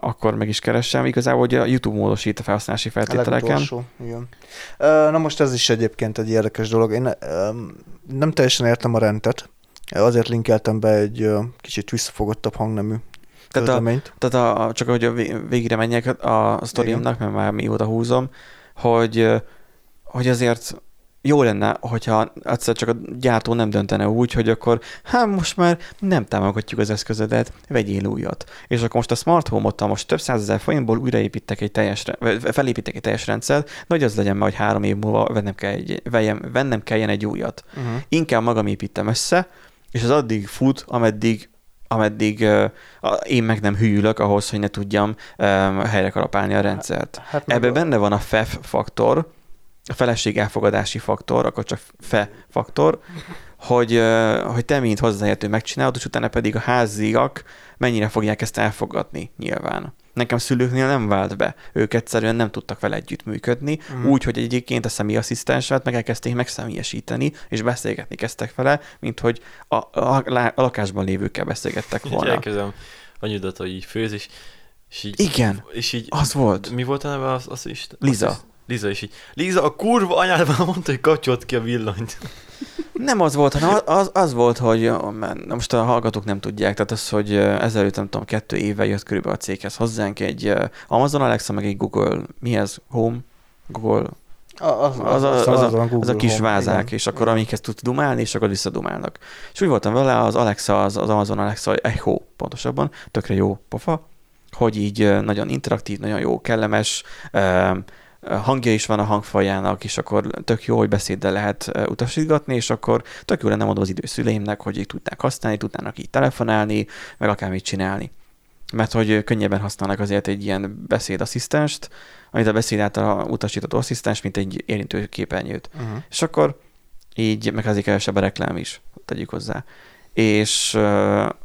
akkor meg is keresem. Igazából, hogy a YouTube módosít a felhasználási A feltételeken. legutolsó, igen. Na most ez is egyébként egy érdekes dolog. Én nem teljesen értem a rendet. Azért linkeltem be egy kicsit visszafogottabb hangnemű Tehát a, tehát a, csak hogy a vé- végre menjek a sztoriumnak, mert már mióta húzom, hogy, hogy azért jó lenne, hogyha egyszer csak a gyártó nem döntene úgy, hogy akkor hát most már nem támogatjuk az eszközödet, vegyél újat. És akkor most a smart home-ottal most több százezer forintból újraépítek egy teljes, felépítek egy teljes rendszert, hogy az legyen már, hogy három év múlva vennem, kell egy, vennem kelljen egy újat. Uh-huh. Inkább magam építem össze, és az addig fut, ameddig ameddig uh, én meg nem hűlök ahhoz, hogy ne tudjam um, helyre kalapálni a rendszert. Hát meg Ebben benne van a FEF faktor, a feleség elfogadási faktor, akkor csak FE faktor, hogy, ö, hogy te, mint hozzáértő megcsinálod, és utána pedig a háziak mennyire fogják ezt elfogadni nyilván. Nekem szülőknél nem vált be. Ők egyszerűen nem tudtak vele együttműködni, mm. úgy, hogy egyébként a személyasszisztenset meg elkezdték megszemélyesíteni, és beszélgetni kezdtek vele, mint hogy a, a, a lakásban lévőkkel beszélgettek volna. elkezdem anyudat, hogy így főz, és, és így... Igen, És így... az volt. Mi volt a neve az, az is? Liza. Az, Liza, és így... Liza, a kurva anyád már mondta, hogy kapcsolt ki a villanyt. Nem az volt, hanem az, az volt, hogy na most a hallgatók nem tudják, tehát az, hogy ezelőtt, nem tudom, kettő éve jött körülbelül a céghez hozzánk egy Amazon Alexa, meg egy Google, mi ez? Home? Google? A- Az, Az a, az, az, a, az a kis Home, vázák, igen. és akkor amikhez tudsz dumálni, és akkor visszadumálnak. És úgy voltam vele, az Alexa, az, az Amazon Alexa Echo pontosabban, tökre jó pofa, hogy így nagyon interaktív, nagyon jó, kellemes, hangja is van a hangfajának, és akkor tök jó, hogy beszéddel lehet utasítgatni, és akkor tök jó lenne mondom az idő szüleimnek, hogy így tudnák használni, tudnának így telefonálni, meg akármit csinálni. Mert hogy könnyebben használnak azért egy ilyen beszédasszisztenst, amit a beszéd által utasítható asszisztens, mint egy érintő képernyőt. Uh-huh. És akkor így, meg azért kevesebb a reklám is, tegyük hozzá. És uh,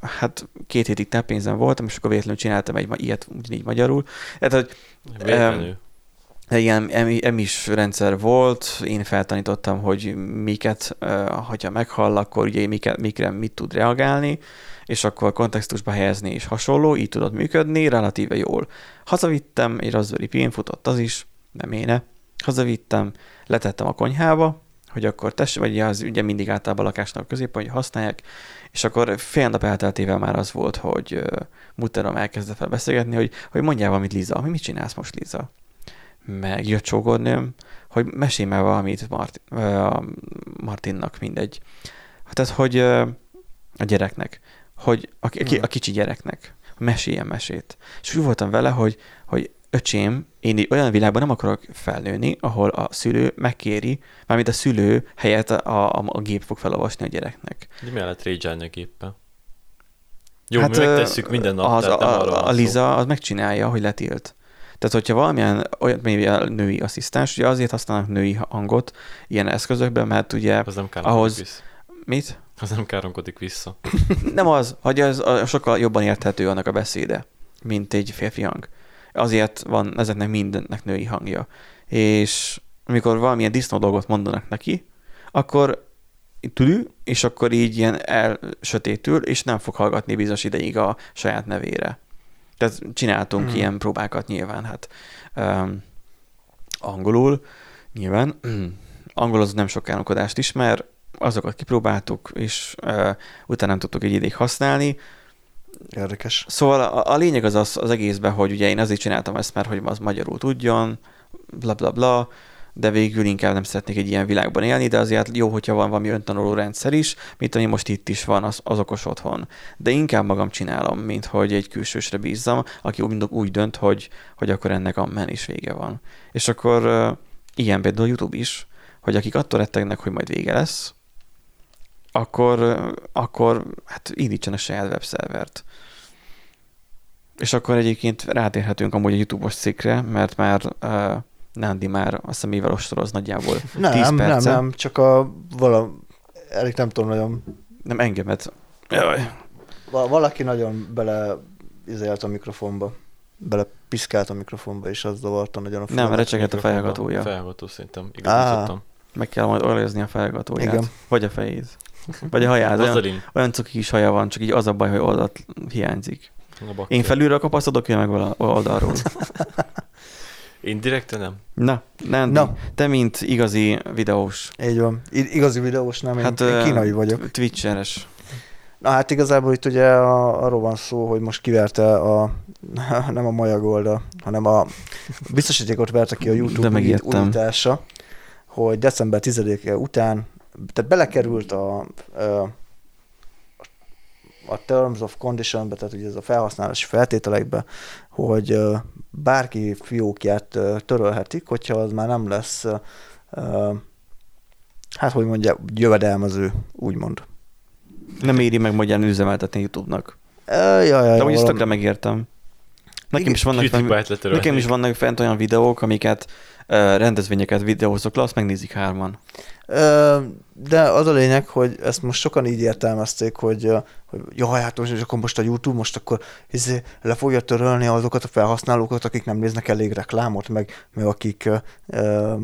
hát két hétig táppénzem voltam, és akkor véletlenül csináltam egy ma- ilyet ugyanígy magyarul. Tehát, hogy Véletlenül. Ilyen emi- emis rendszer volt, én feltanítottam, hogy miket, hogyha meghall, akkor ugye miket, mikre mit tud reagálni, és akkor kontextusba helyezni és hasonló, így tudott működni, relatíve jól. Hazavittem, egy Raspberry Pi futott az is, nem éne. Hazavittem, letettem a konyhába, hogy akkor tess, vagy az ugye mindig általában a lakásnak középen, hogy használják, és akkor fél nap elteltével már az volt, hogy uh, mutterom elkezdett fel beszélgetni, hogy, hogy mondjál valamit Liza, hogy mit csinálsz most Liza? Meg jött csógornőm, hogy mesélj már valamit Mart, uh, Martinnak, mindegy. Tehát, hogy uh, a gyereknek, hogy a, a, a kicsi gyereknek, meséljen mesét. És úgy voltam vele, hogy, hogy öcsém, én olyan világban nem akarok felnőni, ahol a szülő megkéri, mármint a szülő helyett a, a, a gép fog felolvasni a gyereknek. De mi lehet rage éppen? Jó, Hát, mi megtesszük minden nap, az, a, a szó. Liza az megcsinálja, hogy letilt. Tehát, hogyha valamilyen olyan mivel női asszisztens, ugye azért használnak női hangot ilyen eszközökben, mert ugye Az nem ahhoz- vissza. mit? Az nem káromkodik vissza. Nem az, hogy az a, sokkal jobban érthető annak a beszéde, mint egy férfi hang. Azért van ezeknek mindennek női hangja. És amikor valamilyen disznó dolgot mondanak neki, akkor tülü, és akkor így ilyen elsötétül, és nem fog hallgatni bizonyos ideig a saját nevére. Tehát csináltunk mm. ilyen próbákat nyilván, hát um, angolul, nyilván. Angol az nem sok elnokodást ismer, azokat kipróbáltuk, és uh, utána nem tudtuk egy ideig használni. Érdekes. Szóval a, a lényeg az, az az egészben, hogy ugye én azért csináltam ezt, mert hogy az magyarul tudjon, bla bla bla, de végül inkább nem szeretnék egy ilyen világban élni, de azért jó, hogyha van valami öntanuló rendszer is, mint ami most itt is van, az, az okos otthon. De inkább magam csinálom, mint hogy egy külsősre bízzam, aki úgy, úgy dönt, hogy, hogy akkor ennek amen is vége van. És akkor uh, ilyen például YouTube is, hogy akik attól rettegnek, hogy majd vége lesz, akkor, akkor hát indítsanak saját webszervert. És akkor egyébként rátérhetünk amúgy a YouTube-os cikkre, mert már uh, Nandi már azt hiszem mivel ostoroz nagyjából 10 Nem, nem, nem, csak a vala, Erik nem tudom nagyon, Nem engemet. Jaj. va- valaki nagyon bele izélt a mikrofonba, bele piszkált a mikrofonba, és az zavarta nagyon a Nem, fülemet. recsegett a felhallgatója. Felhallgató szerintem. Á. Igazítottam. Meg kell majd olezni a felhallgatóját. Igen. Vagy a fejét. Vagy a haját. Olyan, olyan cuki kis haja van, csak így az a baj, hogy oldalt hiányzik. A. Én felülről kapaszkodok, ő meg oldalról. Én direkten nem. Na, Nandi, Na. te mint igazi videós, Így van. I- igazi videós, nem, én, Hát, én kínai vagyok. twitcheres. Na hát igazából itt ugye a, arról van szó, hogy most kiverte a, nem a Majagolda, hanem a biztosítékot verte ki a YouTube újítása, hogy december 10-e után, tehát belekerült a, a, a Terms of Condition-be, tehát ugye ez a felhasználási feltételekbe, hogy bárki fiókját törölhetik, hogyha az már nem lesz, hát hogy mondja, jövedelmező, úgymond. Nem éri meg magyarán üzemeltetni YouTube-nak. Ö, Jaj, jaj, De úgy valami- ezt tökre megértem. Nekem is vannak fent, nekem is vannak fent olyan videók, amiket uh, rendezvényeket videózok le, azt megnézik hárman. De az a lényeg, hogy ezt most sokan így értelmezték, hogy, hogy jaj, hát most, akkor most a YouTube most akkor izé, le fogja törölni azokat a felhasználókat, akik nem néznek elég reklámot, meg, meg akik ö,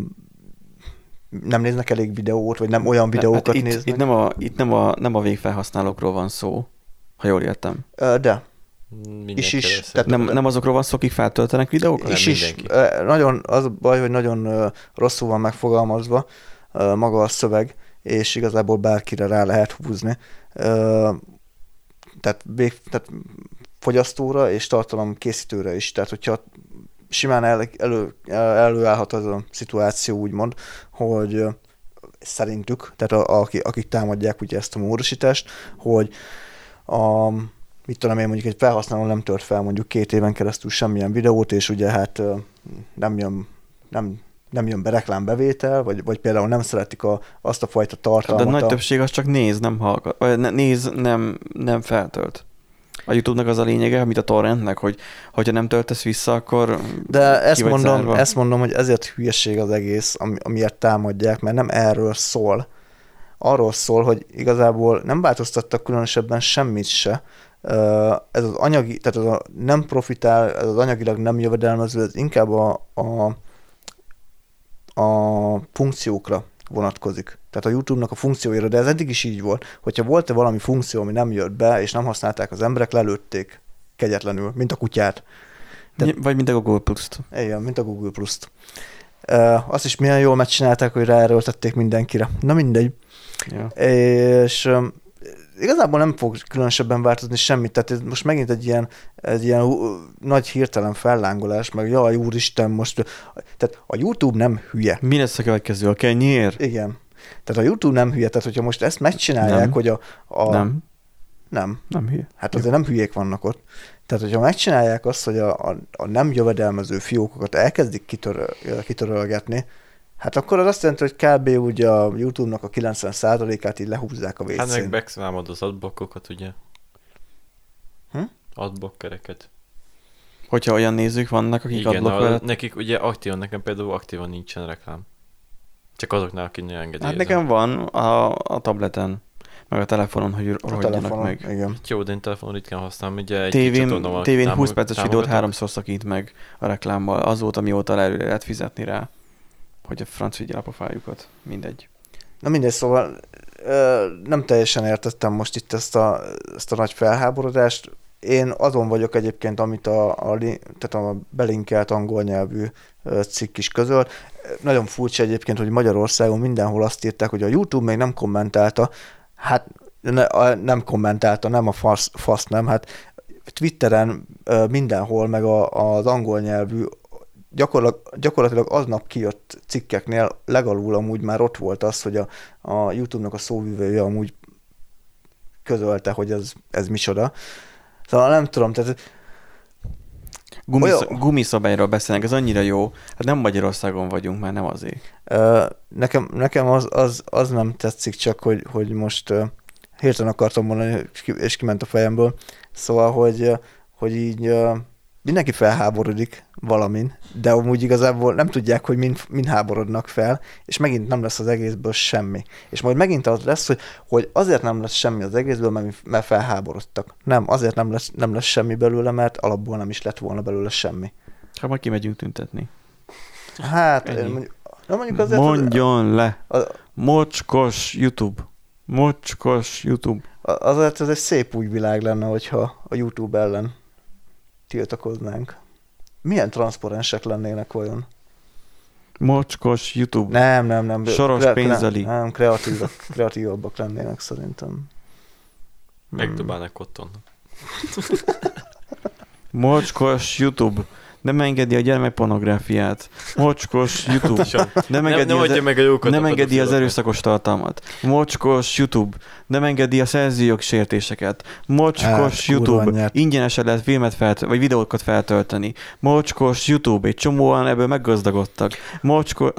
nem néznek elég videót, vagy nem olyan videókat hát itt, néznek. itt, nem a, itt nem, a, nem a végfelhasználókról van szó, ha jól értem. De, Mindenki is, is, tehát Nem, nem azokról van szó, akik feltöltenek videókat? Is, is nagyon, az a baj, hogy nagyon rosszul van megfogalmazva maga a szöveg, és igazából bárkire rá lehet húzni. Tehát, vég, tehát fogyasztóra és tartalom készítőre is. Tehát, hogyha simán el, elő, előállhat az a szituáció, úgymond, hogy szerintük, tehát a, akik, akik támadják ugye ezt a módosítást, hogy a, mit tudom én, mondjuk egy felhasználó nem tört fel mondjuk két éven keresztül semmilyen videót, és ugye hát nem jön, nem, nem jön be reklámbevétel, vagy, vagy például nem szeretik a, azt a fajta De tartalmat. a nagy a, többség az csak néz, nem hallgat. Vagy néz, nem, nem feltölt. A YouTube-nak az a lényege, mint a torrentnek, hogy hogyha nem töltesz vissza, akkor De ezt mondom, zárva. ezt mondom, hogy ezért hülyeség az egész, ami, amiért támadják, mert nem erről szól. Arról szól, hogy igazából nem változtattak különösebben semmit se. Ez az anyagi, tehát az a nem profitál, ez az anyagilag nem jövedelmező, ez inkább a, a, a funkciókra vonatkozik. Tehát a YouTube-nak a funkcióira, de ez eddig is így volt. Hogyha volt-e valami funkció, ami nem jött be, és nem használták az emberek, lelőtték kegyetlenül, mint a kutyát. Mi- vagy mint a Google Plus-t. Igen, mint a Google Plus-t. Uh, azt is milyen jól megcsinálták, hogy ráerőltették mindenkire. Na mindegy. Ja. És um, igazából nem fog különösebben változni semmit, tehát ez most megint egy ilyen, egy ilyen nagy hirtelen fellángolás, meg jaj, úristen, most... Tehát a YouTube nem hülye. Mi lesz a következő? A kenyér? Igen. Tehát a YouTube nem hülye, tehát hogyha most ezt megcsinálják, Nem. hogy a... a Nem, Nem. nem hülye. Hát azért nem hülyék vannak ott. Tehát, hogyha megcsinálják azt, hogy a, a, a nem jövedelmező fiókokat elkezdik kitöröl, kitörölgetni, hát akkor az azt jelenti, hogy kb. úgy a YouTube-nak a 90%-át így lehúzzák a Hát meg megszámod az adblockokat, ugye? Hm? Adblockereket. Hogyha olyan nézők vannak, akik Igen, adblock a, veled. nekik ugye aktívan, nekem például aktívan nincsen reklám. Csak azoknál, akik nagyon Hát engedélyezem. nekem van a, a tableten, meg a telefonon, hogy a rohadjanak telefonon. meg. Igen. Hát Jó, de én telefonon ritkán használom, ugye egy Tévén, van, tévén támog- 20 perces videót háromszor szakít meg a reklámmal. Azóta, mióta előre lehet fizetni rá, hogy a franc vigye a pofájukat. Mindegy. Na mindegy, szóval nem teljesen értettem most itt ezt a, ezt a nagy felháborodást. én azon vagyok egyébként, amit a, a, tehát a belinkelt angol nyelvű cikk is közöl. Nagyon furcsa egyébként, hogy Magyarországon mindenhol azt írták, hogy a YouTube még nem kommentálta, hát ne, a, nem kommentálta, nem a fasz, fasz nem, hát Twitteren mindenhol, meg a, az angol nyelvű gyakorlatilag, gyakorlatilag aznap kijött cikkeknél legalul amúgy már ott volt az, hogy a, a YouTube-nak a szóvivője amúgy közölte, hogy ez, ez micsoda. Szóval nem tudom, tehát Gumisz, Olyan- gumiszabályról beszélnek, ez annyira jó. Hát nem Magyarországon vagyunk, már nem azért. Ö, Nekem, nekem az, az, az nem tetszik csak, hogy, hogy most ö, hirtelen akartam mondani, és ki- és kiment a fejemből. Szóval, hogy, hogy így mindenki felháborodik valamin, de amúgy igazából nem tudják, hogy mind, mind háborodnak fel, és megint nem lesz az egészből semmi. És majd megint az lesz, hogy, hogy azért nem lesz semmi az egészből, mert, mert felháborodtak. Nem, azért nem lesz, nem lesz semmi belőle, mert alapból nem is lett volna belőle semmi. Ha majd kimegyünk tüntetni. Hát, Ennyi. mondjuk, na mondjuk azért... Mondjon le! Az, Mocskos YouTube. Mocskos YouTube. Azért ez egy szép új világ lenne, hogyha a YouTube ellen tiltakoznánk. Milyen transzparensek lennének vajon? Mocskos YouTube. Nem, nem, nem. Soros kre- pénzeli. Nem, nem kreatívak, kreatívabbak lennének szerintem. Hmm. Megdobálnak otthon. Mocskos YouTube. Nem engedi a gyermekpornográfiát. Mocskos YouTube. Nem Nem, engedi, nem az, adja meg a jókat. nem a engedi az erőszakos tartalmat. Mocskos YouTube. Nem engedi a szerzőjog sértéseket. Mocskos Hát, kurva YouTube. anyját. Ingyenesen lehet filmet felt, vagy videókat feltölteni. Mocskos YouTube. Egy csomóan ebből meggazdagodtak. Mocskos...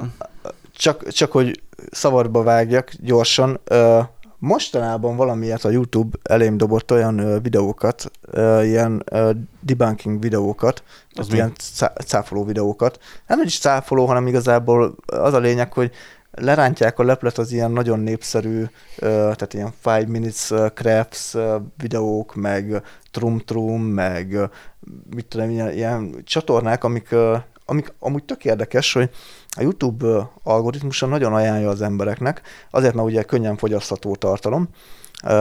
Csak, csak hogy szabadba vágjak gyorsan, ö, mostanában valamiért a YouTube elém dobott olyan videókat, ilyen debunking videókat, Az ilyen cá- cáfoló videókat. Nem is cáfoló, hanem igazából az a lényeg, hogy lerántják a leplet az ilyen nagyon népszerű, tehát ilyen 5 minutes crafts videók, meg trum trum, meg mit tudom, ilyen, ilyen csatornák, amik, amik amúgy tök érdekes, hogy a YouTube algoritmusa nagyon ajánlja az embereknek, azért, mert ugye könnyen fogyasztható tartalom,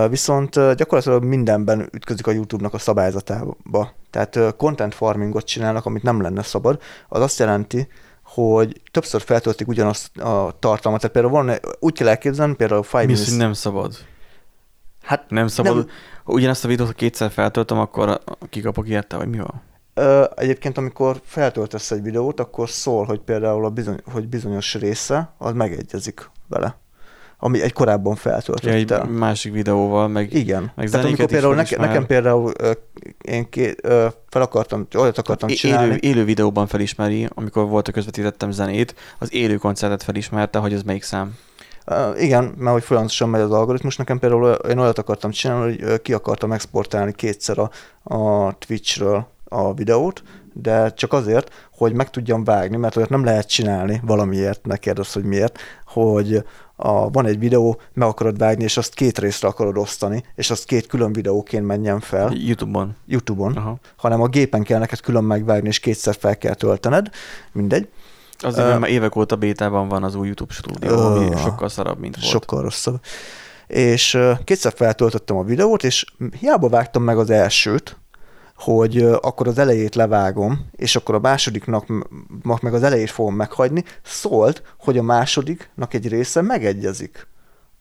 viszont gyakorlatilag mindenben ütközik a YouTube-nak a szabályzatába. Tehát content farmingot csinálnak, amit nem lenne szabad. Az azt jelenti, hogy többször feltöltik ugyanazt a tartalmat. Tehát például van, úgy kell elképzelni, például Five Mi az, Minutes... hogy nem szabad? Hát Nem szabad. Nem. Nem. Ugyanezt a videót, ha kétszer feltöltöm, akkor kikapok ilyette, vagy mi van? Egyébként, amikor feltöltesz egy videót, akkor szól, hogy például a bizony, hogy bizonyos része, az megegyezik vele. Ami egy korábban Ja, egy másik videóval, meg Igen. meg Tehát amikor például neke, felismer. nekem például ö, én ké, ö, fel akartam, olyat akartam csinálni. élő, élő videóban felismeri, amikor volt, hogy közvetítettem zenét, az élő koncertet felismerte, hogy ez melyik szám. Uh, igen, mert hogy folyamatosan megy az algoritmus. Nekem például én olyat akartam csinálni, hogy ki akartam exportálni kétszer a, a Twitchről a videót, de csak azért, hogy meg tudjam vágni, mert olyat nem lehet csinálni valamiért, ne kérdezz, hogy miért, hogy a, van egy videó, meg akarod vágni, és azt két részre akarod osztani, és azt két külön videóként menjen fel YouTube-on. YouTube-on, Aha. hanem a gépen kell neked külön megvágni, és kétszer fel kell töltened, mindegy. Azért, mert már évek óta bétában van az új YouTube stúdió, ami Ö, sokkal szarabb, mint volt. Sokkal rosszabb. És ö, kétszer feltöltöttem a videót, és hiába vágtam meg az elsőt, hogy akkor az elejét levágom, és akkor a másodiknak meg az elejét fogom meghagyni, szólt, hogy a másodiknak egy része megegyezik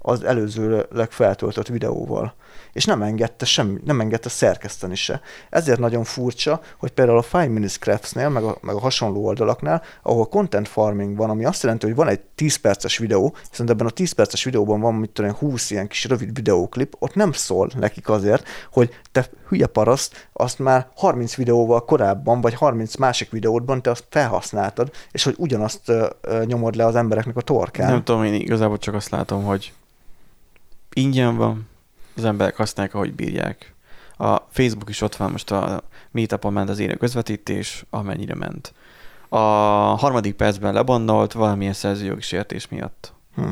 az előzőleg feltöltött videóval. És nem engedte semmi, nem engedte szerkeszteni se. Ezért nagyon furcsa, hogy például a Five Minutes Crafts-nél, meg a, meg a hasonló oldalaknál, ahol content farming van, ami azt jelenti, hogy van egy 10 perces videó, viszont ebben a 10 perces videóban van, mit tudom, én, 20 ilyen kis rövid videóklip, ott nem szól nekik azért, hogy te hülye paraszt, azt már 30 videóval korábban, vagy 30 másik videódban te azt felhasználtad, és hogy ugyanazt ö, ö, nyomod le az embereknek a torkán. Nem tudom, én igazából csak azt látom, hogy ingyen van, az emberek használják, ahogy bírják. A Facebook is ott van, most a Meetupon ment az élő közvetítés, amennyire ment. A harmadik percben lebandolt valamilyen szerzőjogi sértés miatt. Hm.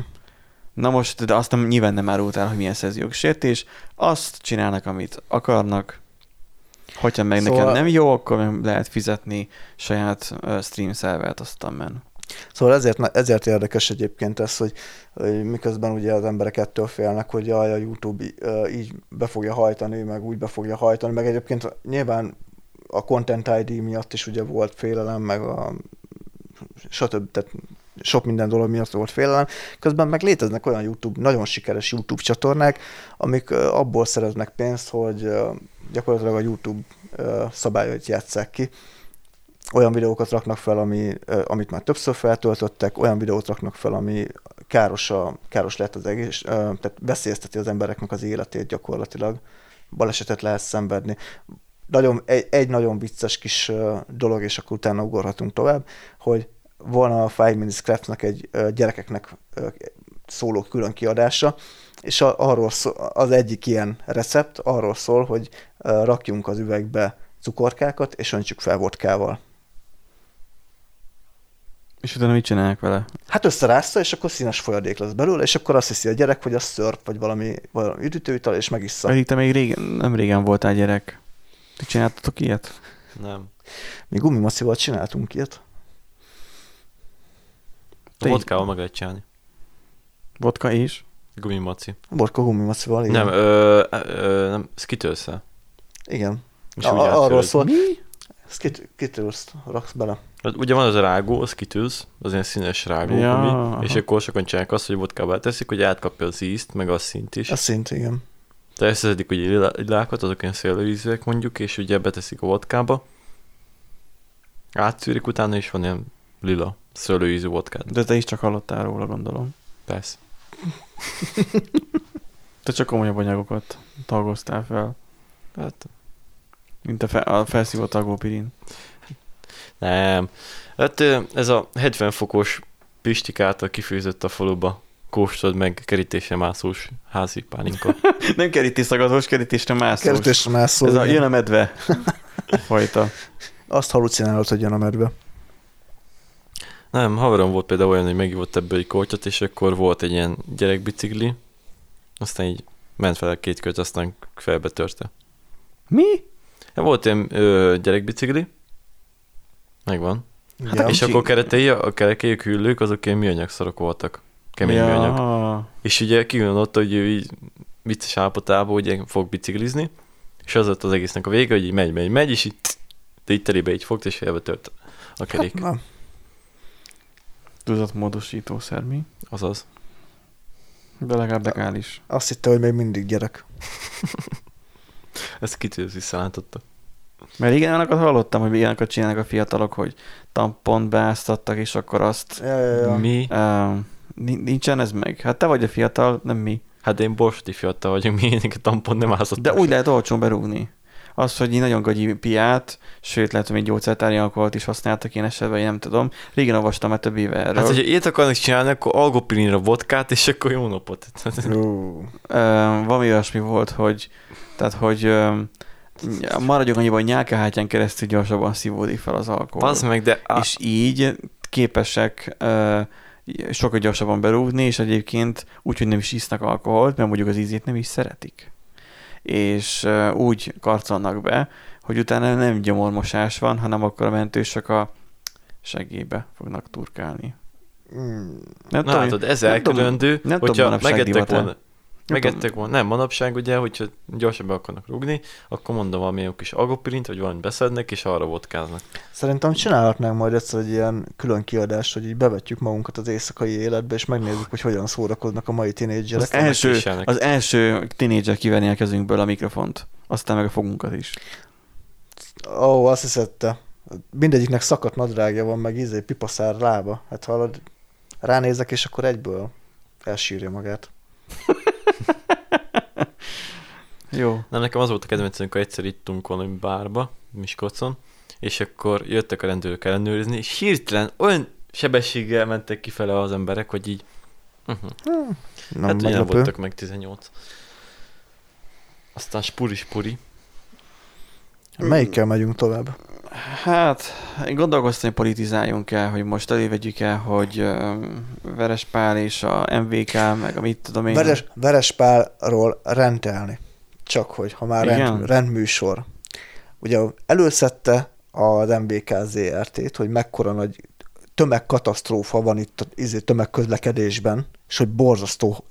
Na most, de azt nem, nyilván nem árult el, hogy milyen szerzőjogi sértés. Azt csinálnak, amit akarnak. Hogyha meg Szóval- nekem nem jó, akkor lehet fizetni saját ö, stream szervert, aztán men. Szóval ezért, ezért érdekes egyébként ez, hogy, hogy miközben ugye az emberek ettől félnek, hogy jaj, a YouTube így be fogja hajtani, meg úgy be fogja hajtani, meg egyébként nyilván a Content ID miatt is ugye volt félelem, meg a stb. Tehát sok minden dolog miatt volt félelem. Közben meg léteznek olyan YouTube, nagyon sikeres YouTube csatornák, amik abból szereznek pénzt, hogy gyakorlatilag a YouTube szabályait játsszák ki. Olyan videókat raknak fel, ami, amit már többször feltöltöttek, olyan videót raknak fel, ami káros, a, káros lehet az egész, tehát veszélyezteti az embereknek az életét gyakorlatilag. Balesetet lehet szenvedni. Nagyon, egy, egy nagyon vicces kis dolog, és akkor utána ugorhatunk tovább, hogy volna a Five Minutes Craftnak egy gyerekeknek szóló külön kiadása, és arról szól, az egyik ilyen recept arról szól, hogy rakjunk az üvegbe cukorkákat, és öntsük fel vodkával. És utána mit csinálják vele? Hát összerázta, és akkor színes folyadék lesz belőle, és akkor azt hiszi a gyerek, hogy az szörp, vagy valami, valami üdítőital, és megissza. Pedig te még régen, nem régen voltál gyerek. Ti csináltatok ilyet? Nem. Mi gumimacival csináltunk ilyet. A Te- vodkával meg lehet csinálni. Vodka és? Gumimaci. Borka gumimacival, igen. Nem, ö, ö, nem, skittles Igen. És A, arról szól. Mi? Skittles raksz bele. Hát Ugye van az a rágó, a skittles, az ilyen színes rágó, Ja, gumi, aha. és akkor sokan csinálják azt, hogy vodkába teszik, hogy átkapja az ízt, meg a szint is. Ez szint, igen. Tehát összeszedik ugye lila- lilákat, azok ilyen szélőízűek mondjuk, és ugye beteszik a vodkába. Átszűrik utána, és van ilyen lila szőlőízű vodkát. De te is csak hallottál róla, gondolom. Persze. Te csak komolyabb anyagokat tagoztál fel, Hát, mint a, fe, a felszívott tagópirin. Nem. Hát ez a 70 fokos Pistik által kifőzött a faluba kóstold meg kerítésre mászós házi pálinka. Nem kerítészagazós, kerítésre mászós. Kerítésre mászol. Ez a, igen. jön a medve fajta. Azt halucinálod, hogy jön a medve. Nem, haverom volt például olyan, hogy megívott ebből egy kortyot, és akkor volt egy ilyen gyerekbicikli, aztán így ment fel két kört, aztán felbe törte. Mi? Ja, volt ilyen ö, gyerekbicikli, megvan. Hát Ja. És akkor keretei, a kerekéjük hüllők, azok ilyen műanyag szarok voltak. Kemény ja. műanyag. És ugye kigondotta, hogy ő így vicces állapotában ugye fog biciklizni, és az lett az egésznek a vége, hogy így megy, megy, megy, és így, de így telébe így fogta, és félbe tört a kerék. Hát, na, Tudatmódosítószer mi? Azaz. De legalább legális. azt hitte, hogy még mindig gyerek. Ezt kitűz visszalántotta. Mert igen, olyanokat hallottam, hogy ilyeneket csinálnak a fiatalok, hogy tampont beáztattak, és akkor azt... Ja, ja, ja. Mi? Uh, nincsen ez meg. Hát te vagy a fiatal, nem mi. Hát én borsodi fiatal vagyok, mi én a tampon nem ázott. De úgy lehet olcsón berúgni. Az, hogy így nagyon gagyi piát, sőt, lehet, hogy még gyógyszertári alkoholt is használtak én esetben, én nem tudom. Régen olvastam már több éve erről. Hát, hogyha ilyet akarnak csinálni, akkor algopilinra vodkát, és akkor jó napot. Ú, Ö, valami olyasmi volt, hogy tehát, hogy ö, maradjunk annyiban, hogy nyálkahártyán keresztül gyorsabban szívódik fel az alkohol. Bazd meg, de á, És így képesek ö, sokkal gyorsabban berúgni, és egyébként úgy, hogy nem is isznak alkoholt, mert mondjuk az ízét nem is szeretik. És ö, úgy karcolnak be, hogy utána nem gyomormosás van, hanem akkor a mentősök a segébe fognak turkálni. mm, Nem na látod, ez elkülöndő, nem tudom, hogyha megettek volna, megettek volna, nem, manapság ugye, hogyha gyorsabban akarnak rúgni, akkor mondom valami jó kis agopirint, vagy valamit beszednek, és arra vodkáznak. Szerintem csinálhatnánk majd egyszer egy ilyen külön kiadást, hogy így bevetjük magunkat az éjszakai életbe, és megnézzük, hogy hogyan szórakoznak a mai Az tinédzserek. Aztán első, az első tinédzser kivenni a kezünkből a mikrofont, aztán meg a fogunkat is. Ó, azt hiszette. Mindegyiknek szakadt nadrágja van, meg izé, pipaszár lába. Hát hallod, ránézek, és akkor egyből elsírja magát. Jó. Nem, nekem az volt a kedvencem, amikor egyszer ittunk valami bárba, Miskolcon, és akkor jöttek a rendőrök ellenőrizni, és hirtelen olyan sebességgel mentek kifele az emberek, hogy így, uh-huh. Nem hát ugye voltak meg 18. Aztán spuri-spuri. Melyikkel megyünk tovább? Hát, én gondolkoztam, hogy politizáljunk el, hogy most elévegyük el, hogy uh, Verespál és a MVK, meg a mit tudom én. Veres, Verespálról rendelni. Csak hogy, ha már Igen? rend, rendműsor. Ugye előszedte az MBK ZRT-t, hogy mekkora nagy tömegkatasztrófa van itt a izé, tömegközlekedésben, és hogy borzasztó,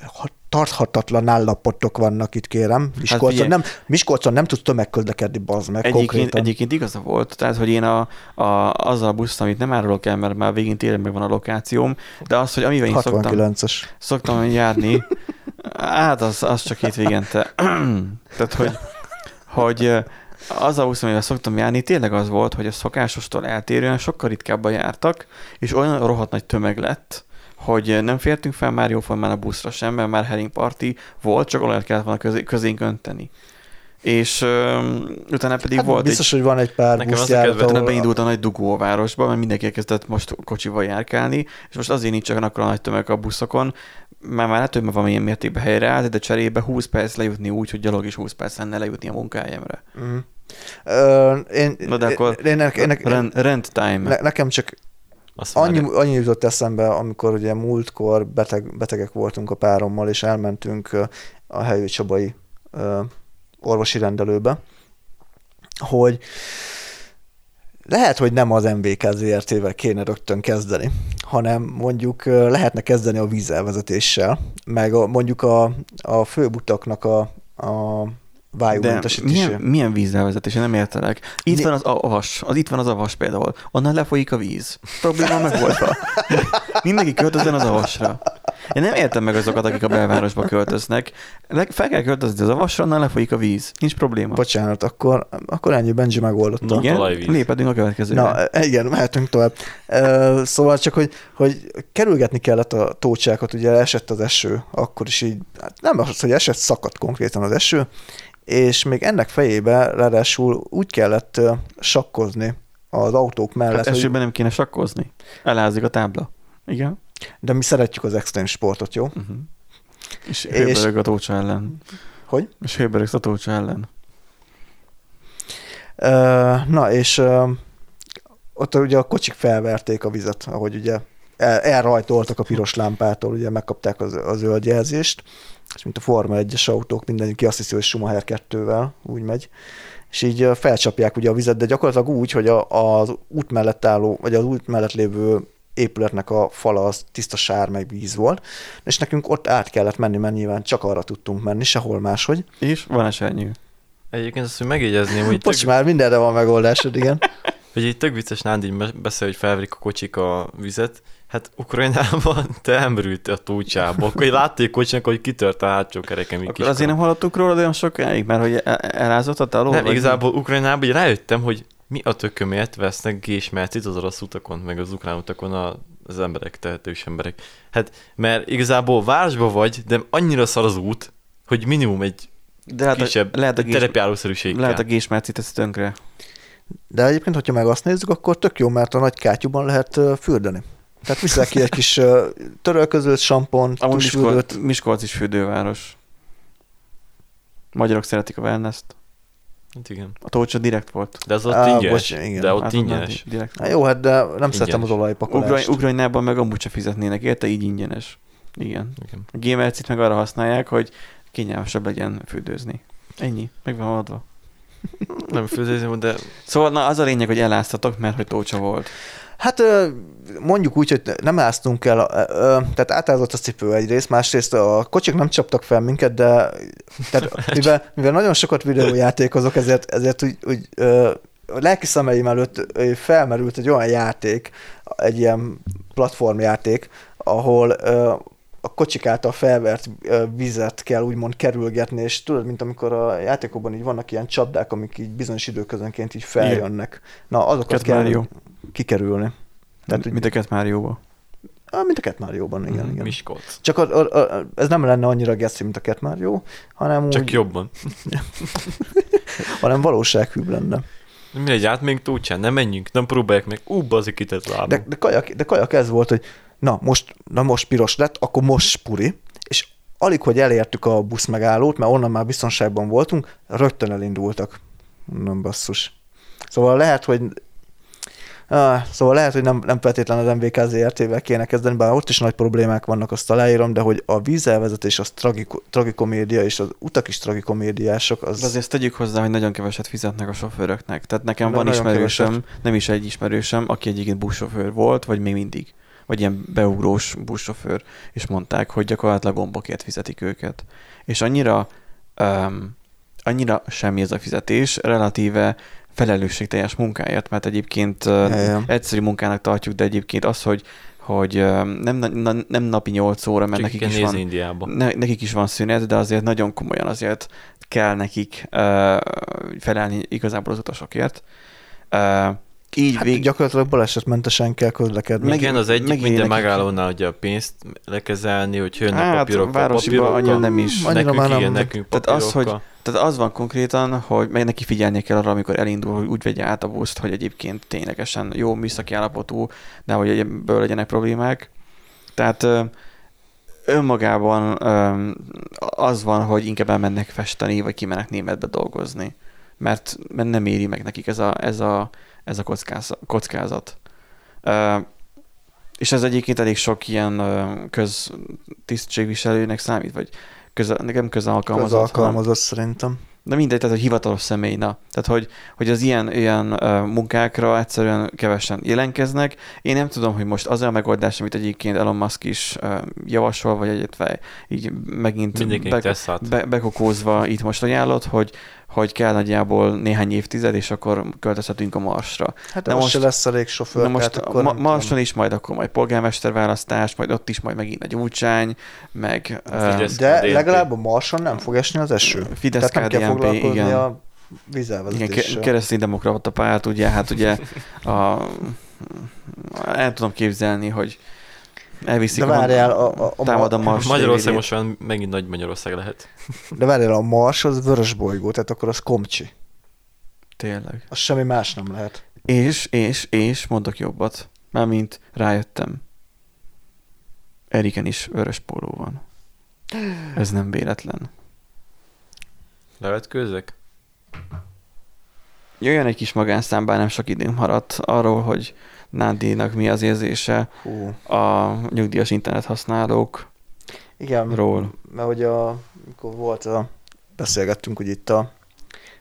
tarthatatlan állapotok vannak itt, kérem. Miskolcon, figyelj. nem, Miskolcon nem tudsz tömegközlekedni, bazd meg, Egyébként, konkrétan. egyébként igaza volt, tehát hogy én a, a, azzal a busszal, amit nem árulok el, mert már végén tényleg meg van a lokációm, de az, hogy amivel én szoktam, 69-es. szoktam járni, hát az, az csak itt végente. Tehát, hogy, hogy az a busz, amivel szoktam járni, tényleg az volt, hogy a szokásostól eltérően sokkal ritkábban jártak, és olyan rohadt nagy tömeg lett, hogy nem fértünk fel már jóformán a buszra sem, mert már Herring Party volt, csak olajat kellett volna közé, közénk önteni. És öm, utána pedig Hát volt biztos, hogy van egy pár Nekem az a Utána ahol beindult a nagy dugó a városba, mert mindenki elkezdett most kocsival járkálni, és most azért nincs olyan akkora nagy tömeg a buszokon, mert már lehet, hogy már valamilyen mértékben helyreállt, de cserébe 20 perc lejutni úgy, hogy gyalog is 20 perc lenne lejutni a munkájemre. Mhm. Ö, én, Na de akkor én, én, én, én, rent, rent time. ne, nekem csak Azt annyi, várja. annyi jutott eszembe, amikor ugye múltkor beteg, betegek voltunk a párommal, és elmentünk a helyi Csabai orvosi rendelőbe, hogy lehet, hogy nem az MVK ZRT-vel kéne rögtön kezdeni, hanem mondjuk lehetne kezdeni a vízelvezetéssel, meg a, mondjuk a, a főbutaknak a, a vájúmentesítése. milyen, milyen vízelvezetés? Én nem értelek. Itt Mi- van az avas, az, itt van az avas például. Onnan lefolyik a víz. Probléma megoldva. Mindenki költözön az avasra. Én nem értem meg azokat, akik a belvárosba költöznek. Fel kell költözni az avasra, onnan lefolyik a víz. Nincs probléma. Bocsánat, akkor, akkor ennyi Benji megoldotta. Igen, lépedünk a következőre. Na, igen, mehetünk tovább. Szóval csak, hogy, hogy kerülgetni kellett a tócsákat, ugye esett az eső, akkor is így, hát nem az, hogy esett, szakadt konkrétan az eső, és még ennek fejébe ráadásul úgy kellett sakkozni az autók mellett, Hát hogy, esőben nem kéne sakkozni. Elázik a tábla. Igen. De mi szeretjük az extrém sportot, jó? Uh-huh. És hőbörög a tócsa ellen. Hogy? És hőbörögsz a tócsa ellen. Ö, Na, és ö, ott ugye a kocsik felverték a vizet, ahogy ugye el, elrajtoltak a piros lámpától, ugye megkapták az, a zöld jelzést, és mint a Forma 1-es autók, mindenki azt hiszi, hogy Schumacher 2-vel úgy megy, és így felcsapják ugye a vizet, de gyakorlatilag úgy, hogy a, az út mellett álló, vagy az út mellett lévő épületnek a fala az tiszta sár meg víz volt, és nekünk ott át kellett menni, mert nyilván csak arra tudtunk menni, sehol máshogy. És van esernyő. Egyébként azt, hogy megjegyezném, hogy Bocs, tök, már mindenre van megoldásod, igen. hogy egy tök vicces Nándi beszél, hogy felverik a kocsik a vizet. Hát Ukrajnában te elmerült a túlcsába, akkor látték kocsinak, hogy kitört a hátsó kereke, mint Akkor azért nem hallottuk róla olyan sokáig, mert hogy el- elázott a taló? Nem, igazából Ukrajnában rájöttem, hogy mi a tökömért vesznek gésmercit az orosz utakon, meg az ukrán utakon a, az emberek, tehetős emberek. Hát, mert igazából városban vagy, de annyira szar az út, hogy minimum egy De lehet, kisebb a, lehet a gés, terepjárószerűség lehet a kell. gésmerci teszi tönkre. De egyébként, hogyha meg azt nézzük, akkor tök jó, mert a nagy kátyúban lehet fürdeni. Tehát viszel ki egy kis törölközőt, sampont, Amúgy tusfürdőt. Miskolc, Miskolc is fürdőváros. Magyarok szeretik a wellness-t. Hát igen. A tócsa direkt volt. De az ott Á, ingyenes. bocs, igen. de ott Hát ingyenes. Direkt. Na jó, hát de nem szeretem az Ingyenes. olajpakolást. Ugrany, Ukrajnában meg amúgy se fizetnének érte, így ingyenes. Igen. Igen. A GMLC-t meg arra használják, hogy kényelmesebb legyen fürdőzni. Ennyi, meg van adva. Nem főzésem, de Szóval na, az a lényeg, hogy eláztatok, mert hogy tócsa volt. Hát mondjuk úgy, hogy nem áztunk el, tehát átázott a cipő egyrészt, másrészt a kocsik nem csaptak fel minket, de tehát, mivel, mivel nagyon sokat videójátékozok, ezért, ezért úgy, úgy a lelki szemeim előtt felmerült egy olyan játék, egy ilyen platformjáték, ahol a kocsik által felvert vizet kell úgymond kerülgetni, és tudod, mint amikor a játékokban így vannak ilyen csapdák, amik így bizonyos időközönként így feljönnek. Na, azokat Cat kell Mario. Kikerülni. Tehát, mint a Cat Mario-ba. Ah, mint a Cat Mario-ban, igen, igen. Miskolc. Csak a, a, a, ez nem lenne annyira geci, mint a Cat Mario, hanem, Csak úgy, jobban. hanem valósághűbb lenne. Mi egy átmegyünk túlcsán, nem menjünk, nem próbálják meg. Ú, bazik itt ez lábam. De, de, kajak, de kajak ez volt, hogy na most, na most piros lett, akkor most spuri, és alig, hogy elértük a busz megállót, mert onnan már biztonságban voltunk, rögtön elindultak. Nem basszus. Szóval lehet, hogy Ah, szóval lehet, hogy nem, nem feltétlenül az MVK ZRT-vel kéne kezdeni, bár ott is nagy problémák vannak, azt aláírom, de hogy a vízelvezetés az tragiko, tragikomédia, és az utak is tragikomédiások, az... De azért tegyük hozzá, hogy nagyon keveset fizetnek a sofőröknek. Tehát nekem De van ismerősöm, keveset. nem is egy ismerősöm, aki egyébként buszsofőr volt, vagy még mindig. Vagy ilyen beugrós buszsofőr, és mondták, hogy gyakorlatilag gombokért fizetik őket. És annyira, um, annyira semmi ez a fizetés, relatíve felelősségteljes munkáért, mert egyébként ja. egyszerű munkának tartjuk, de egyébként az, hogy hogy nem, na, nem napi 8 óra, mert Csak nekik is van Indiába. ne, nekik is van szünet, de azért nagyon komolyan azért kell nekik uh, felelni igazából az utasokért. Uh, így Hát vég... gyakorlatilag balesetmentesen kell közlekedni. Meg- Igen, az egyik megint minden megállónnal adja a pénzt lekezelni, hogy jönnek Hát, papírokkal, városiban annyira nem is. Annyira Nekünk már nem, igen, nekünk Tehát az, hogy- Tehát az van konkrétan, hogy meg neki figyelnie kell arra, amikor elindul, hogy úgy vegye át a buszt, hogy egyébként ténylegesen jó műszaki állapotú, de hogy ebből legyenek problémák. Tehát önmagában az van, hogy inkább elmennek festeni, vagy kimennek németbe dolgozni. Mert, mert nem éri meg nekik ez a, ez a, ez a kockáz- kockázat. És ez egyébként elég sok ilyen köztisztségviselőnek számít, vagy köz, nekem közalkalmazott, hanem- Közalkalmazott szerintem. de mindegy, tehát, hogy hivatalos személy, na. Tehát, hogy, hogy az ilyen, ilyen munkákra egyszerűen kevesen jelenkeznek. Én nem tudom, hogy most az a megoldás, amit egyébként Elon Musk is javasol, vagy egyetve így megint át. be, bekokózva itt most ajánlott, hogy, hogy kell nagyjából néhány évtized, és akkor költözhetünk a Marsra. Hát Na most, most- se lesz elég sofőr, Na most a akkor ma- Marson is, majd akkor majd polgármester választás, majd ott is majd megint egy útsány, meg Fidesz. uh, De DNP. legalább a Marson nem fog esni az eső. Fidesz Tehát nem kell KDNP, foglalkozni igen. a Igen, vízelvezetéssel. ke- keresztény demokrata párt, ugye, hát ugye a, el tudom képzelni, hogy elviszik De várjál, a, a, a, támad a Ma- Mars Magyarország most olyan megint nagy Magyarország lehet. de várjál, a Mars az vörös bolygó, tehát akkor az komcsi. Tényleg. Az semmi más nem lehet. És, és, és mondok jobbat. Mármint rájöttem. Eriken is vörös póló van. Ez nem véletlen. Levetkőzek? Jöjjön egy kis magánszám, bár nem sok időm maradt arról, hogy Nádinak mi az érzése Hú. a nyugdíjas internet használók Igen, ról. mert hogy a, amikor volt a, beszélgettünk hogy itt a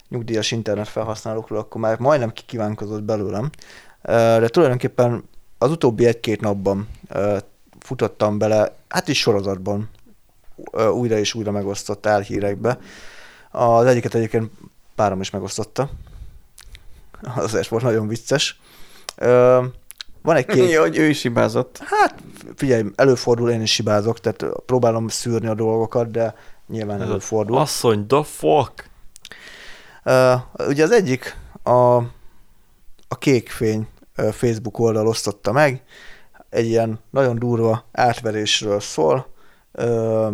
nyugdíjas internet felhasználókról, akkor már majdnem kikívánkozott belőlem. De tulajdonképpen az utóbbi egy-két napban futottam bele, hát is sorozatban újra és újra megosztott álhírekbe. Az egyiket egyébként párom is megosztotta. Azért volt nagyon vicces. Van egy két... Ja, hogy ő is hibázott. Hát figyelj, előfordul, én is hibázok, tehát próbálom szűrni a dolgokat, de nyilván Ez előfordul. Asszony, the fuck? Uh, ugye az egyik a, a kékfény Facebook oldal osztotta meg, egy ilyen nagyon durva átverésről szól, uh,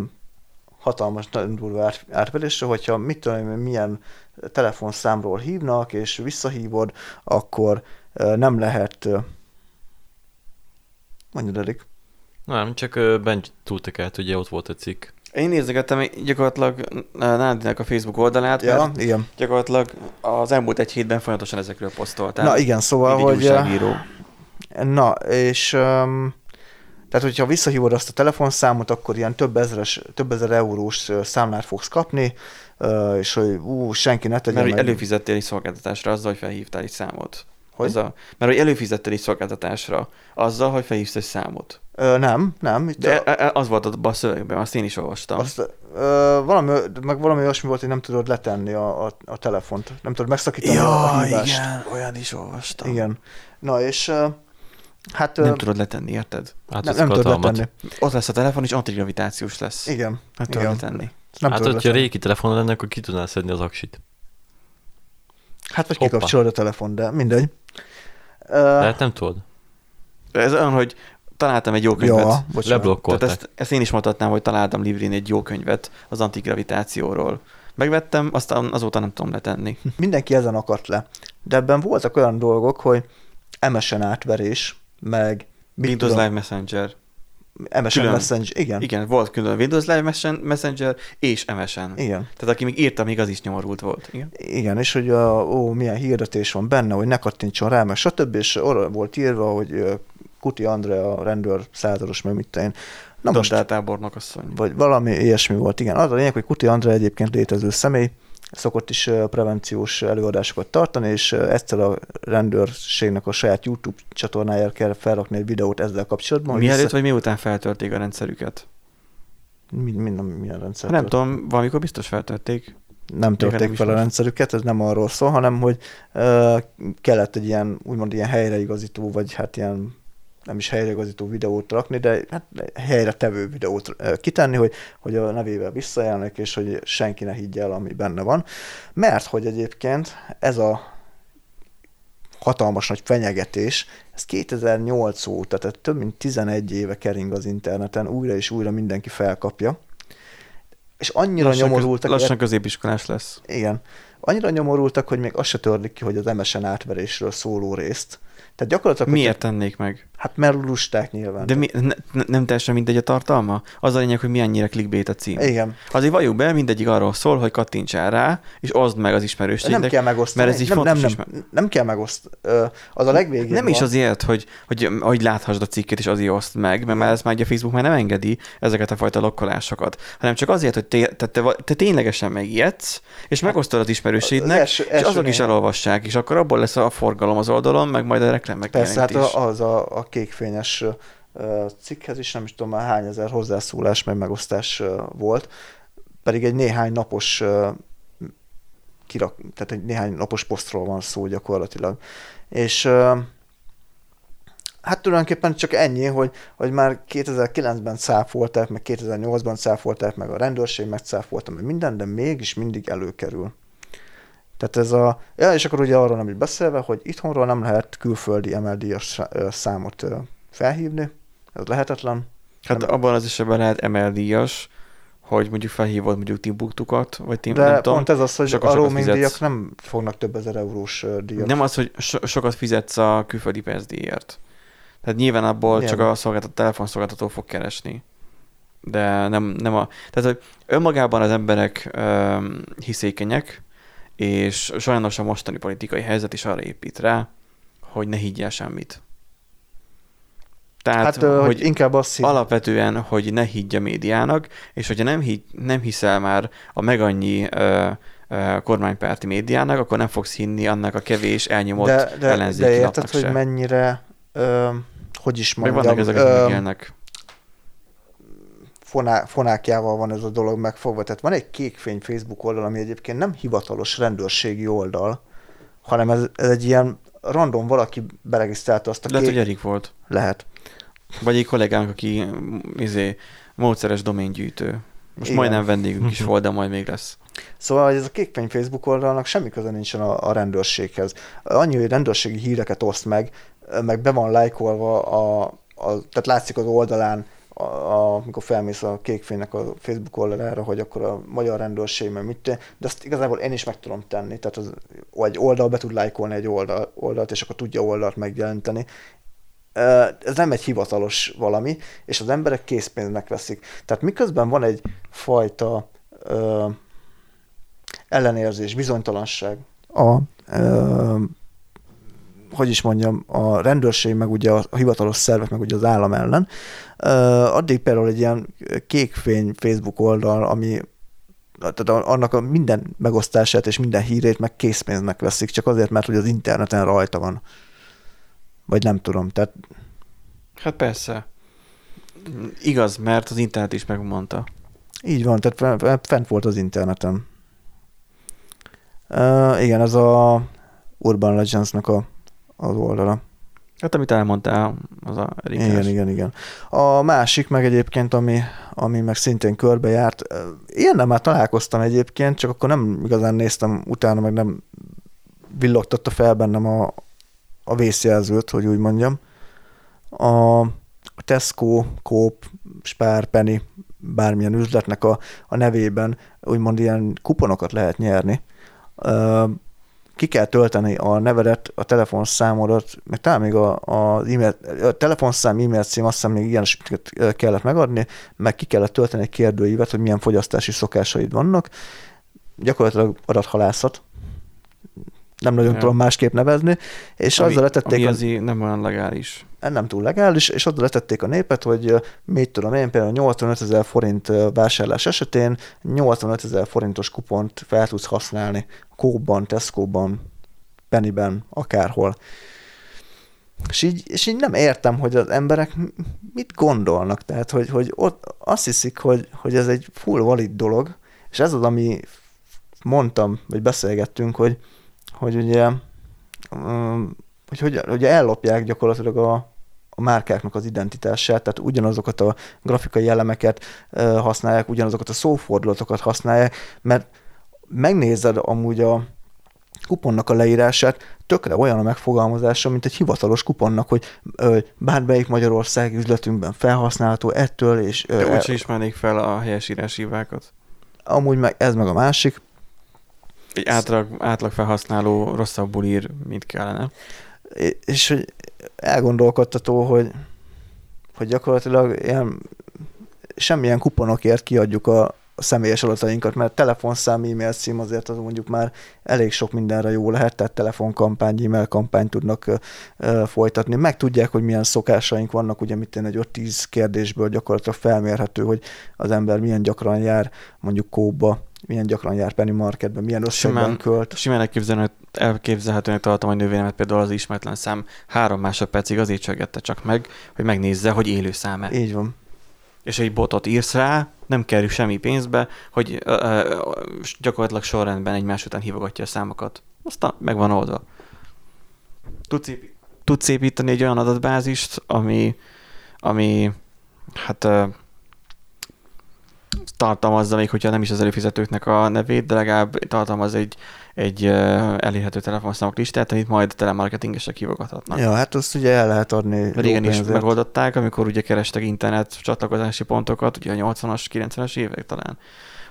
hatalmas, nagyon durva át, átverésről, hogyha mit tudom, én, milyen telefonszámról hívnak, és visszahívod, akkor uh, nem lehet mondjad, Erik. Nem, csak bent túltak át, ugye ott volt a cikk. Én nézegettem gyakorlatilag Nádinak a Facebook oldalát, Ja, mert igen. gyakorlatilag az elmúlt egy hétben folyamatosan ezekről posztoltál. Na igen, szóval, egy hogy... újságíró. Na, és um, tehát, hogyha visszahívod azt a telefonszámot, akkor ilyen több, ezres, több ezer eurós számlát fogsz kapni, és hogy ú, senki ne tegye Mert meg. előfizettél egy szolgáltatásra azzal, hogy felhívtál egy számot. Hogy? Az a, mert hogy előfizettél egy szolgáltatásra azzal, hogy felhívsz egy számot. Ö, nem, nem. Itt De a, e- e- az volt a szövegben, azt én is olvastam. azt, ö, valami, meg valami olyasmi volt, hogy nem tudod letenni a, a, a telefont. Nem tudod megszakítani a, a hívást. igen, olyan is olvastam. igen. Na, és ö, hát... ö, Nem tudod letenni, érted? Hát nem, nem tudod letenni. Ott lesz a telefon, és antigravitációs lesz. Igen. Nem tudod igen. letenni. Nem hát, hogyha régi telefon lenne, akkor ki tudnál szedni az aksit. Hát, vagy Hoppá. kikapcsolod a telefon, de mindegy. De hát nem tudod. Ez olyan, hogy találtam egy jó könyvet. ja, bocsánat. Leblokkolták. ezt, ezt én is mondhatnám, hogy találtam Livrin egy jó könyvet az antigravitációról. Megvettem, aztán azóta nem tudom letenni. mindenki ezen akadt le. De ebben voltak olyan dolgok, hogy MSN átverés, meg Windows tudom, Live Messenger. MSN Külön. Messenger, igen. Igen, volt külön Windows Live Messen- Messenger és MSN. Igen. Tehát aki még írta, még az is nyomorult volt. Igen. Igen, és hogy a, ó, milyen hirdetés van benne, hogy ne kattintson rá, meg stb. És arra volt írva, hogy Kuti Andrea, a rendőr százados, meg mit én. Na most, Dandártábornok asszony. vagy valami ilyesmi volt, igen. Az a lényeg, hogy Kuti Andrea egyébként létező személy, szokott is prevenciós előadásokat tartani, és egyszer a rendőrségnek a saját YouTube csatornájára kell felrakni egy videót ezzel kapcsolatban. Mielőtt vissza- vagy miután feltörték a rendszerüket? Mi, mi, nem, milyen rendszer? Nem tudom, valamikor biztos feltörték. nem nem törték fel a rendszerüket, ez nem arról szól, hanem hogy ö, kellett egy ilyen, úgymond ilyen helyreigazító, vagy hát ilyen nem is helyreigazító videót rakni, de hát helyre tevő videót kitenni, hogy, hogy a nevével visszajelnek, és hogy senki ne higgye el, ami benne van. Mert hogy egyébként ez a hatalmas nagy fenyegetés, ez 2008 óta, tehát több mint 11 éve kering az interneten, újra és újra mindenki felkapja. És annyira Lassan, köz, nyomorultak, lassan középiskolás lesz. igen. Annyira nyomorultak, hogy még azt se törlik ki, hogy az MSN átverésről szóló részt. Tehát gyakorlatilag... Miért hogyha- tennék meg? Hát mert lusták nyilván. De mi, ne, ne- nem teljesen mindegy a tartalma? Az a lényeg, hogy mi annyira clickbait a cím. Igen. Azért valljuk be, mindegyik arról szól, hogy kattintsál rá, és oszd meg az Nem ismerőségnek. kell megosztani. mert ez így nem, fontos nem, is, nem, nem kell megosztani. Az a legvégén Nem is van. azért, hogy, hogy, hogy láthassd a cikket, és azért oszd meg, mert már ez már ugye a Facebook már nem engedi ezeket a fajta lokkolásokat, hanem csak azért, hogy te, te, te, te ténylegesen megijedsz, és megosztod az ismerőségnek, az első- és első azok is néhány- elolvassák, és akkor abból lesz a forgalom az oldalon, meg majd a reklám Persze, hát a- az a, a kékfényes cikkhez is nem is tudom már hány ezer hozzászólás, meg megosztás volt, pedig egy néhány napos kirak, tehát egy néhány napos posztról van szó gyakorlatilag. És hát tulajdonképpen csak ennyi, hogy, hogy már 2009-ben cáfolták, meg 2008-ban cáfolták, meg a rendőrség megcáfolta, meg minden, de mégis mindig előkerül. Tehát ez a... Ja, és akkor ugye arról nem is beszélve, hogy itthonról nem lehet külföldi MLD-as számot felhívni, ez lehetetlen. Hát nem- abban az esetben lehet ML-díjas, hogy mondjuk felhívod mondjuk Timbuktukat, vagy Tim, De nem tudom. pont ez az, hogy a roaming díjak nem fognak több ezer eurós díjat. Nem az, hogy so- sokat fizetsz a külföldi PSD-ért. Tehát nyilván abból Igen. csak a szolgáltató, telefonszolgáltató fog keresni. De nem, nem a... Tehát, hogy önmagában az emberek öm, hiszékenyek, és sajnos a mostani politikai helyzet is arra épít rá, hogy ne higgyel semmit. Tehát, hát, ö, hogy inkább azt hitt, alapvetően, hogy ne higgy a médiának, és hogyha nem, higy, nem hiszel már a meg annyi ö, ö, kormánypárti médiának, akkor nem fogsz hinni annak a kevés elnyomott de, de, ellenzéki de érted, hogy se. mennyire, ö, hogy is Meg mondjam, vannak ezek, akik ö. Foná, fonákjával van ez a dolog megfogva. Tehát van egy kékfény Facebook oldal, ami egyébként nem hivatalos rendőrségi oldal, hanem ez, ez egy ilyen random valaki beregisztrálta azt a Lehet, kék... hogy Erik volt. Lehet. Vagy egy kollégánk, aki izé, módszeres doméngyűjtő. Most Igen. majdnem vendégünk is volt, de majd még lesz. Szóval hogy ez a kékfény Facebook oldalnak semmi köze nincsen a, a rendőrséghez. Annyi, hogy rendőrségi híreket oszt meg, meg be van lájkolva, a, a, tehát látszik az oldalán, a, a, amikor felmész a kékfénynek a Facebook oldalára, hogy akkor a magyar rendőrség, meg mit de azt igazából én is meg tudom tenni, tehát az, egy oldal be tud lájkolni egy oldal, oldalt, és akkor tudja oldalt megjelenteni. Ez nem egy hivatalos valami, és az emberek készpénznek veszik. Tehát miközben van egy fajta ö, ellenérzés, bizonytalanság a, ö, hogy is mondjam, a rendőrség, meg ugye a hivatalos szervek, meg ugye az állam ellen. Addig például egy ilyen kékfény Facebook oldal, ami tehát annak a minden megosztását és minden hírét meg készpénznek veszik, csak azért, mert hogy az interneten rajta van. Vagy nem tudom, tehát Hát persze. Igaz, mert az internet is megmondta. Így van, tehát fe- fe- fent volt az interneten. Uh, igen, ez a Urban Legends-nek a, az oldala. Hát amit elmondtál, az a Erikás. Igen, igen, igen. A másik meg egyébként, ami, ami meg szintén körbejárt, ilyennel már találkoztam egyébként, csak akkor nem igazán néztem utána, meg nem villogtatta fel bennem a, a vészjelzőt, hogy úgy mondjam. A Tesco, Coop, Spár, Penny, bármilyen üzletnek a, a nevében úgymond ilyen kuponokat lehet nyerni. Ki kell tölteni a nevedet, a telefonszámodat, meg talán még a, a, e-mail, a telefonszám, e-mail cím, azt hiszem még ilyen kellett megadni, meg ki kellett tölteni egy kérdőívet, hogy milyen fogyasztási szokásaid vannak. Gyakorlatilag adathalászat, nem nagyon Ja. tudom másképp nevezni, és Ami- azzal letették ami azért nem olyan legális. nem túl legális, és oda letették a népet, hogy mit tudom én, például 85 ezer forint vásárlás esetén 85 ezer forintos kupont fel tudsz használni Coop-ban, Tesco-ban, Pennyben, akárhol. És így, és így nem értem, hogy az emberek mit gondolnak, tehát hogy, hogy ott azt hiszik, hogy, hogy ez egy full valid dolog, és ez az, ami mondtam, vagy beszélgettünk, hogy, hogy ugye öm, hogy, hogy, hogy ellopják gyakorlatilag a, a márkáknak az identitását, tehát ugyanazokat a grafikai elemeket használják, ugyanazokat a szófordulatokat használják, mert megnézed amúgy a kuponnak a leírását, tökre olyan a megfogalmazása, mint egy hivatalos kuponnak, hogy ö, bármelyik Magyarország üzletünkben felhasználható ettől, és ö, De úgyse ismernék fel a helyesírás hívákat. amúgy meg ez meg a másik, Egy átlag, átlag felhasználó rosszabbul ír, mint kellene. és hogy elgondolkodtató, hogy, hogy gyakorlatilag ilyen, semmilyen kuponokért kiadjuk a, a személyes adatainkat, mert telefonszám, e-mail cím azért az mondjuk már elég sok mindenre jó lehet, tehát telefonkampány, e-mail kampány tudnak ö, ö, folytatni. Meg tudják, hogy milyen szokásaink vannak, ugye mit én egy 5-10 kérdésből gyakorlatilag felmérhető, hogy az ember milyen gyakran jár mondjuk kóba, milyen gyakran jár Penny Marketben, milyen összegben Simán- költ. Simán elképzelhető, elképzelhetőnek tartom, hogy nővéremet például az ismeretlen szám három másodpercig azért csöggette csak meg, hogy megnézze, hogy élő szám-e. Így van. És egy botot írsz rá, nem kerül semmi pénzbe, hogy ö, ö, gyakorlatilag sorrendben egymás után hívogatja a számokat. Aztán meg van oldva. Tudsz, épi- tudsz építeni egy olyan adatbázist, ami, ami hát tartalmazza még, hogyha nem is az előfizetőknek a nevét, de legalább tartalmaz egy, egy elérhető telefonszámok listát, amit majd telemarketingesek hívogathatnak. Ja, hát azt ugye el lehet adni Régen is megoldották, amikor ugye kerestek internet csatlakozási pontokat, ugye a 80-as, 90-es évek talán,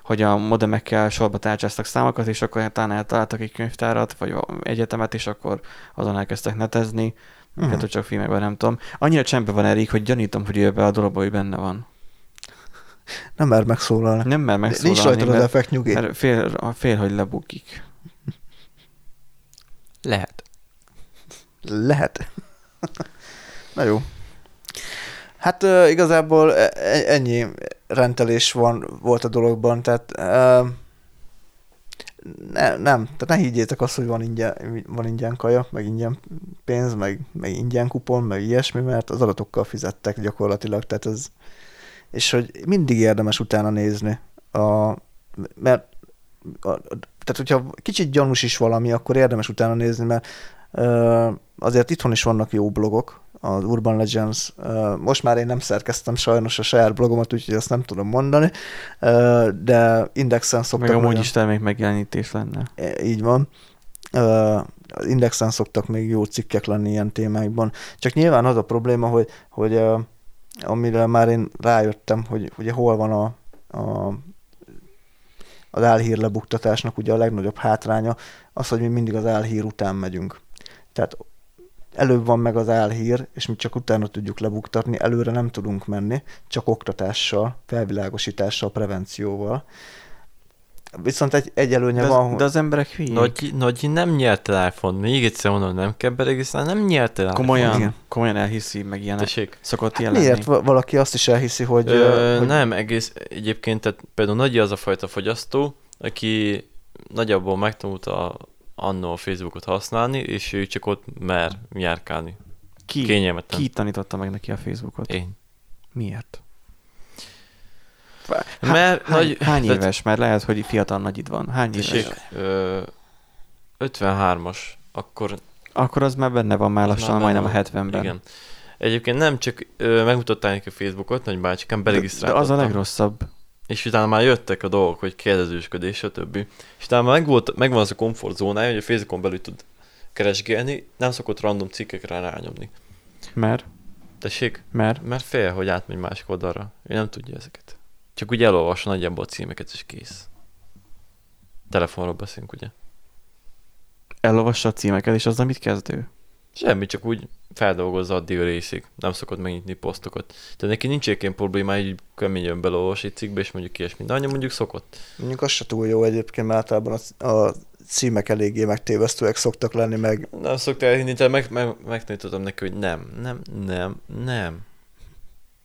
hogy a modemekkel sorba tárcsáztak számokat, és akkor talán eltaláltak egy könyvtárat, vagy egyetemet, és akkor azon elkezdtek netezni. Mm. Hát, csak filmekben nem tudom. Annyira csempe van Erik, hogy gyanítom, hogy ő ebbe a dologba, hogy benne van. Nem mer megszólalni. Nem mer Nincs megszólalni, rajta az effekt nyugi. mert fél, fél, hogy lebukik. Lehet. Lehet. Na jó. Hát uh, igazából e- e- ennyi rendelés van, volt a dologban, tehát uh, ne, nem, tehát ne higgyétek azt, hogy van ingyen, van ingyen kaja, meg ingyen pénz, meg, meg ingyen kupon, meg ilyesmi, mert az adatokkal fizettek gyakorlatilag, tehát ez, és hogy mindig érdemes utána nézni, a, mert a, tehát hogyha kicsit gyanús is valami, akkor érdemes utána nézni, mert ö, azért itthon is vannak jó blogok, az Urban Legends. Ö, Most már én nem szerkeztem sajnos a saját blogomat, úgyhogy azt nem tudom mondani, ö, de Indexen szoktak Meg amúgy nagyon- is termék megjelenítés lenne. Így van. Ö, Az Indexen szoktak még jó cikkek lenni ilyen témákban. Csak nyilván az a probléma, hogy, hogy amire már én rájöttem, hogy ugye hol van a, a az álhír lebuktatásnak ugye a legnagyobb hátránya az, hogy mi mindig az álhír után megyünk. Tehát előbb van meg az álhír, és mi csak utána tudjuk lebuktatni, előre nem tudunk menni, csak oktatással, felvilágosítással, prevencióval. Viszont egy, egy előnye De van, az, hogy- de az emberek hülyék. Nagy, Nagy nem nyert telefon. Még egyszer mondom, nem kell beregisztrálni, nem nyert telefon. komolyan, Igen. komolyan elhiszi, meg ilyenek. Tessék. Szokott Hát miért va- valaki azt is elhiszi, hogy... Ö, hogy Nem, egész egyébként, tehát például Nagy az a fajta fogyasztó, aki nagyjából megtanulta annó a Facebookot használni, és ő csak ott mer járkálni. Ki, Kényelmetlen. ki tanította meg neki a Facebookot? Én. Miért? Mert Hány, nagy, hány tehát- éves? Mert lehet, hogy fiatal nagyid van. Hány éves? Tessék, ö, 53-as, akkor Akkor az már benne van már lassan, Már majdnem a benne 70-ben. Igen. Egyébként nem csak ö, megmutatták neki a Facebookot, nagy bácsikám, De, de beregisztráltam. az a legrosszabb. És utána már jöttek a dolgok, hogy kérdezősködés, stb. És utána már megvolt, megvan az a komfortzónája, hogy a Facebookon belül tud keresgélni, nem szokott random cikkekre rányomni. Mert? Tessék? Mert? Mert fél, hogy átmegy másik oldalra. Ő nem tudja ezeket. Csak úgy elolvassa nagyjából a címeket, és kész. Telefonról beszélünk, ugye? elolvassa a címeket, és azzal mit kezdő? Semmi, csak úgy feldolgozza addig a részig. Nem szokott megnyitni posztokat. De neki nincs egyébként problémája, hogy keményen belolvas egy cikkbe, és mondjuk ilyesmi. De anya mondjuk szokott. Mondjuk az se túl jó egyébként, mert általában a, a címek eléggé megtévesztőek szoktak lenni, meg Nem szoktál hinni, de meg, meg, megtanítottam neki, hogy nem, nem, nem, nem.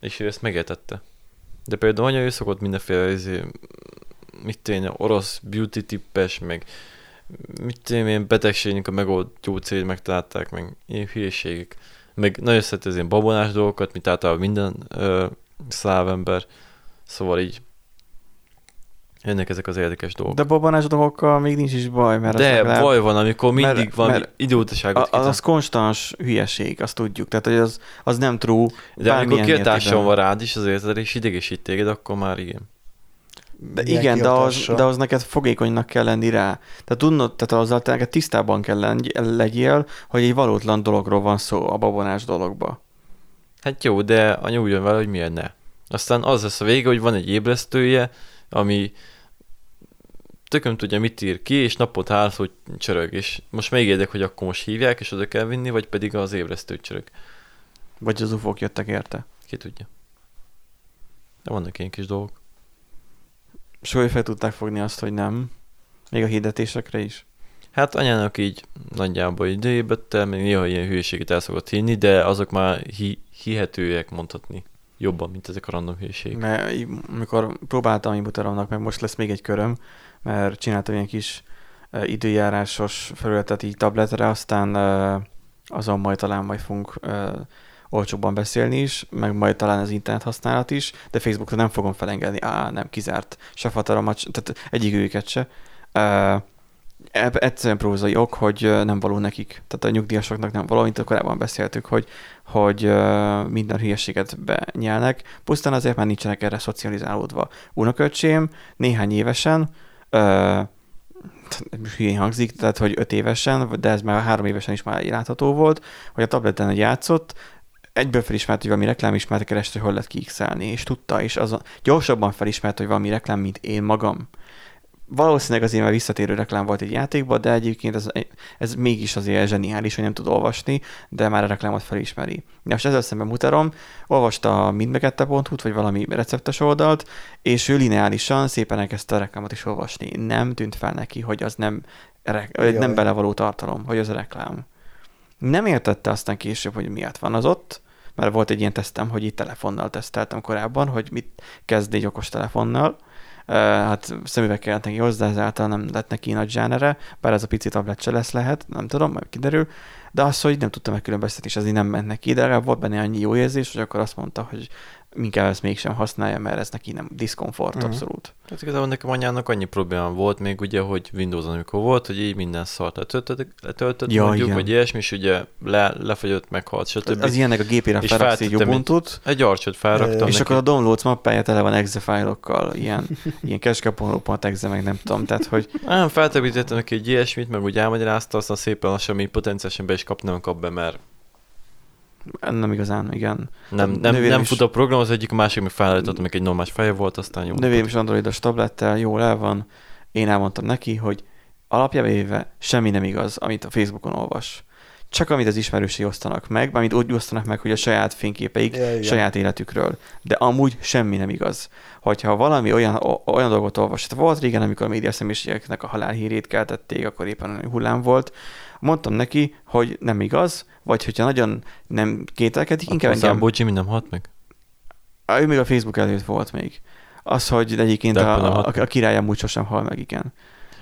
És ő ezt megértette. De például anya, ő szokott mindenféle, izé, mit tenni, orosz beauty tippes, meg mit én, betegségnek a megold gyógyszerét megtalálták, meg ilyen hülyeségek. Meg nagyon szeret az ilyen babonás dolgokat, mint általában minden ö, szláv ember. Szóval így jönnek ezek az érdekes dolgok. De babonás dolgokkal még nincs is baj, mert De legalább- baj van, amikor mindig mert- valami mert idiótaságot A, az, az konstans hülyeség, azt tudjuk. Tehát, hogy az, az nem true. De amikor kiadáson van rád is az érted, és idegesít téged, akkor már igen. De Milyen igen, de az, de az neked fogékonynak kell lenni rá. Tehát tudnod, tehát azzal te neked tisztában kell lenni, legyél, hogy egy valótlan dologról van szó a babonás dologba. Hát jó, de anya úgy van vele, hogy miért ne. Aztán az lesz a vége, hogy van egy ébresztője, ami tököm tudja, mit ír ki, és napot áll, hogy csörög, és most megérdek, hogy akkor most hívják, és oda kell vinni, vagy pedig az ébresztő csörög. Vagy az ufók jöttek érte. Ki tudja. De vannak ilyen kis dolgok. Soha fel tudták fogni azt, hogy nem. Még a hirdetésekre is. Hát anyának így nagyjából időjébette, még néha ilyen hülyeséget el szokott hinni, de azok már hi- hihetőek mondhatni. Jobban, mint ezek a random hülyeségek. Mert amikor próbáltam Ibuteromnak, meg most lesz még egy köröm, mert csináltam ilyen kis uh, időjárásos felületet így tabletre, aztán uh, azon majd talán majd fogunk uh, olcsóbban beszélni is, meg majd talán az internet használat is, de Facebookra nem fogom felengedni, á, nem, kizárt, se fataromat, se- tehát egyik őket se. Uh, egyszerűen prózai ok, hogy nem való nekik. Tehát a nyugdíjasoknak nem való, mint korábban beszéltük, hogy, hogy ö, minden hülyeséget benyelnek, pusztán azért már nincsenek erre szocializálódva. Unoköcsém néhány évesen, hülyén hangzik, tehát hogy öt évesen, de ez már három évesen is már látható volt, hogy a tableten játszott, egyből felismert, hogy valami reklám ismert, kereste, hogy hol lehet kiixelni, és tudta, és azon gyorsabban felismert, hogy valami reklám, mint én magam. Valószínűleg azért már visszatérő reklám volt egy játékban, de egyébként ez, ez mégis azért zseniális, hogy nem tud olvasni, de már a reklámot felismeri. Ja, most ezzel szemben mutatom, olvasta a mindmegette.hu-t, vagy valami receptes oldalt, és ő lineálisan szépen elkezdte a reklámot is olvasni. Nem tűnt fel neki, hogy az nem, re- Jaj. nem belevaló tartalom, hogy az a reklám. Nem értette aztán később, hogy miért van az ott, mert volt egy ilyen tesztem, hogy itt telefonnal teszteltem korábban, hogy mit kezd egy okos telefonnal. Hát szemüveg kellett neki hozzá, ezáltal nem lett neki nagy zsánere, bár ez a pici tablet se lesz lehet, nem tudom, majd kiderül. De az, hogy nem tudta megkülönböztetni, és azért nem ment neki, de legalább volt benne annyi jó érzés, hogy akkor azt mondta, hogy inkább ezt mégsem használja, mert ez neki nem diszkomfort Mhm. abszolút. Hát igazából nekem anyának annyi problémám volt még ugye, hogy Windows-on amikor volt, hogy így minden szart letöltött, letöltött Ja, mondjuk, igen. vagy ilyesmi, és ugye le, lefagyott, meghalt, stb. Az ilyennek a gépére felraksz egy feltettem egy- Ubuntu-t, Egy arcsot felraktam és neki. akkor a downloads mappája tele van exe fájlokkal, ilyen, ilyen keskapon.exe, meg nem tudom, tehát hogy Nem, feltelepítettem neki egy ilyesmit, meg úgy elmagyarázta, aztán szépen lassan még potenciálisan be is kap, nem kap be, mert nem igazán, igen. nem, nem, nem is- fut a program, az egyik, a másik meg felállítottam, meg egy normális feje volt, aztán jó. Nővérem is androidos tablettel, jól el van. Én elmondtam neki, hogy alapjában véve semmi nem igaz, amit a Facebookon olvas. Csak amit az ismerősei osztanak meg, mármint úgy osztanak meg, hogy a saját fényképeik, igen. saját életükről. De amúgy semmi nem igaz. Hogyha valami olyan, o- olyan dolgot olvas, tehát volt régen, amikor a média személyiségeknek a halálhírét keltették, akkor éppen hullám volt, mondtam neki, hogy nem igaz, vagy hogyha nagyon nem kételkedik, inkább engem, Számbó Jimmy nem halt meg? Á, Ő még a Facebook előtt volt még. Az, hogy egyébként De a, a, a király amúgy sosem hal meg, igen.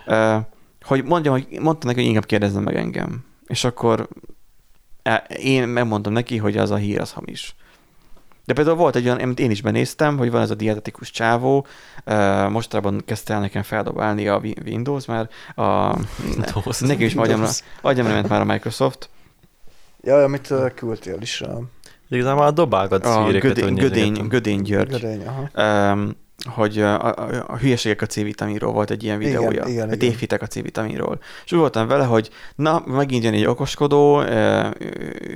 Uh, hogy mondjam, hogy mondta neki, hogy inkább kérdezzen meg engem. És akkor én megmondom neki, hogy az a hír az hamis. De például volt egy olyan, amit én is benéztem, hogy van ez a dietetikus csávó, uh, mostanában kezdte el nekem feldobálni a Wi- Windows, mert a, Windows. nekem is agyamra, agyamra ment már a Microsoft, Ja, amit uh, küldtél is. A Igazából már dobálgatsz a híreket, Gödény, Gödény. Gödény György. Gödény, aha. Um, hogy a, a, a hülyeségek a C-vitaminról volt egy ilyen videója, igen, igen. tévhitek a C-vitaminról. És úgy voltam vele, hogy na, megint jön egy okoskodó,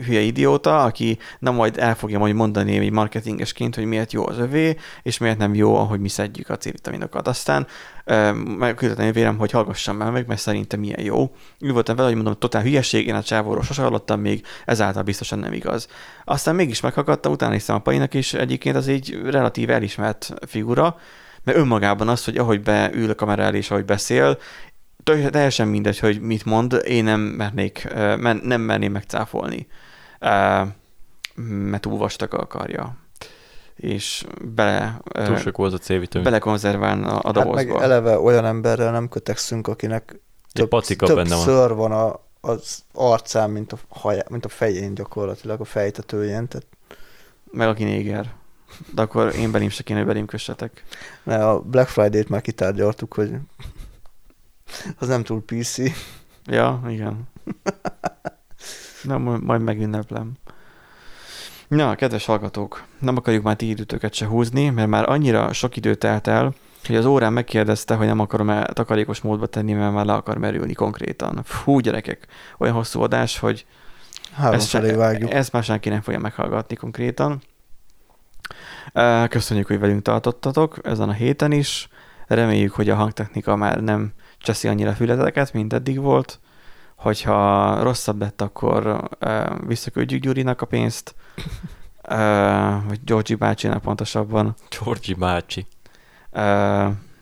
hülye idióta, aki na majd el fogja majd mondani egy marketingesként, hogy miért jó az övé, és miért nem jó, ahogy mi szedjük a C-vitaminokat. Aztán ö, megküldettem vélem, hogy hallgassam el meg, mert szerintem milyen jó. Úgy voltam vele, hogy mondom, totál hülyeség, én a csávóról sose hallottam még, ezáltal biztosan nem igaz. Aztán mégis meghallgattam, utána néztem a Palinak, és egyébként az egy relatív elismert figura, mert önmagában az, hogy ahogy beül a kamera elé, és ahogy beszél, teljesen mindegy, hogy mit mond, én nem mernék, nem merném megcáfolni, mert túl vastag a karja. És bele, Túl sok volt a C-vitamin. belekonzerválna a Hát meg dobozba. eleve olyan emberrel nem kötekszünk, akinek több, patika több benne van. ször van a, az arcán, mint a, hajá, mint a fején gyakorlatilag, a fejtetőjén. Tehát meg aki néger. De akkor én belém se kéne, hogy belém kössetek. ne, a Black Friday-t már kitárgyaltuk, hogy az nem túl PC. Ja, igen. Na, majd majd megünneplem. Na, kedves hallgatók, nem akarjuk már ti időtöket se húzni, mert már annyira sok idő telt el, hogy az órán megkérdezte, hogy nem akarom-e takarékos módba tenni, mert már le akar merülni konkrétan. Fú, gyerekek, olyan hosszú adás, hogy Három ezt, felé vágjuk. ezt már senki nem fogja meghallgatni konkrétan. Köszönjük, hogy velünk tartottatok ezen a héten is. Reméljük, hogy a hangtechnika már nem cseszi annyira fületeket, mint eddig volt. Hogyha rosszabb lett, akkor ö, visszaküldjük Gyurinak a pénzt. Ö, vagy Georgi bácsinak pontosabban. Georgi bácsi.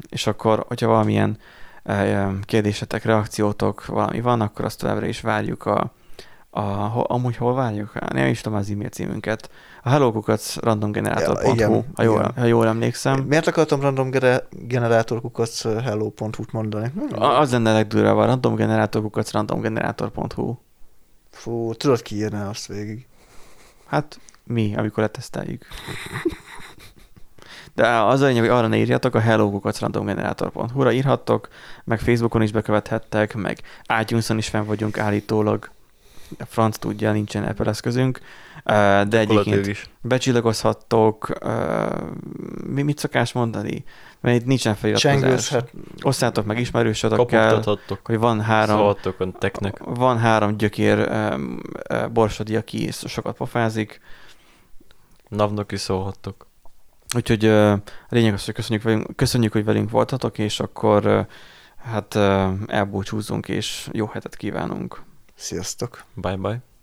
És akkor, hogyha valamilyen ö, kérdésetek, reakciótok, valami van, akkor azt továbbra is várjuk a, a ho, amúgy hol várjuk? Nem is tudom az e-mail címünket. A hellokukat randomgenerator.hu, Ja, igen, ha, jól, igen. ha jól emlékszem. Miért akartam random generátorkukat hello.hu-t mondani? Hm, Az lenne legdurvább, a randomgenerator.hu, randomgenerator.hu. Fú, tudod ki írná azt végig? Hát mi, amikor leteszteljük. De az a lényeg, hogy arra ne írjatok, a hello.randomgenerator.hu-ra írhattok, meg Facebookon is bekövethettek, meg iTunes-on is fenn vagyunk állítólag. A franc tudja, nincsen Apple eszközünk. De Egyébként is. becsillagozhattok, mi mit szokás mondani? Mert itt nincsen feliratkozás. Osszátok meg Kapogtathattok. hogy van három, teknek. van három gyökér borsodi, aki sokat pofázik, Navnak is szólhattok. Úgyhogy a lényeg az, hogy köszönjük, velünk, köszönjük, hogy velünk voltatok, és akkor hát ö, elbúcsúzzunk, és jó hetet kívánunk. Sziasztok! Bye bye.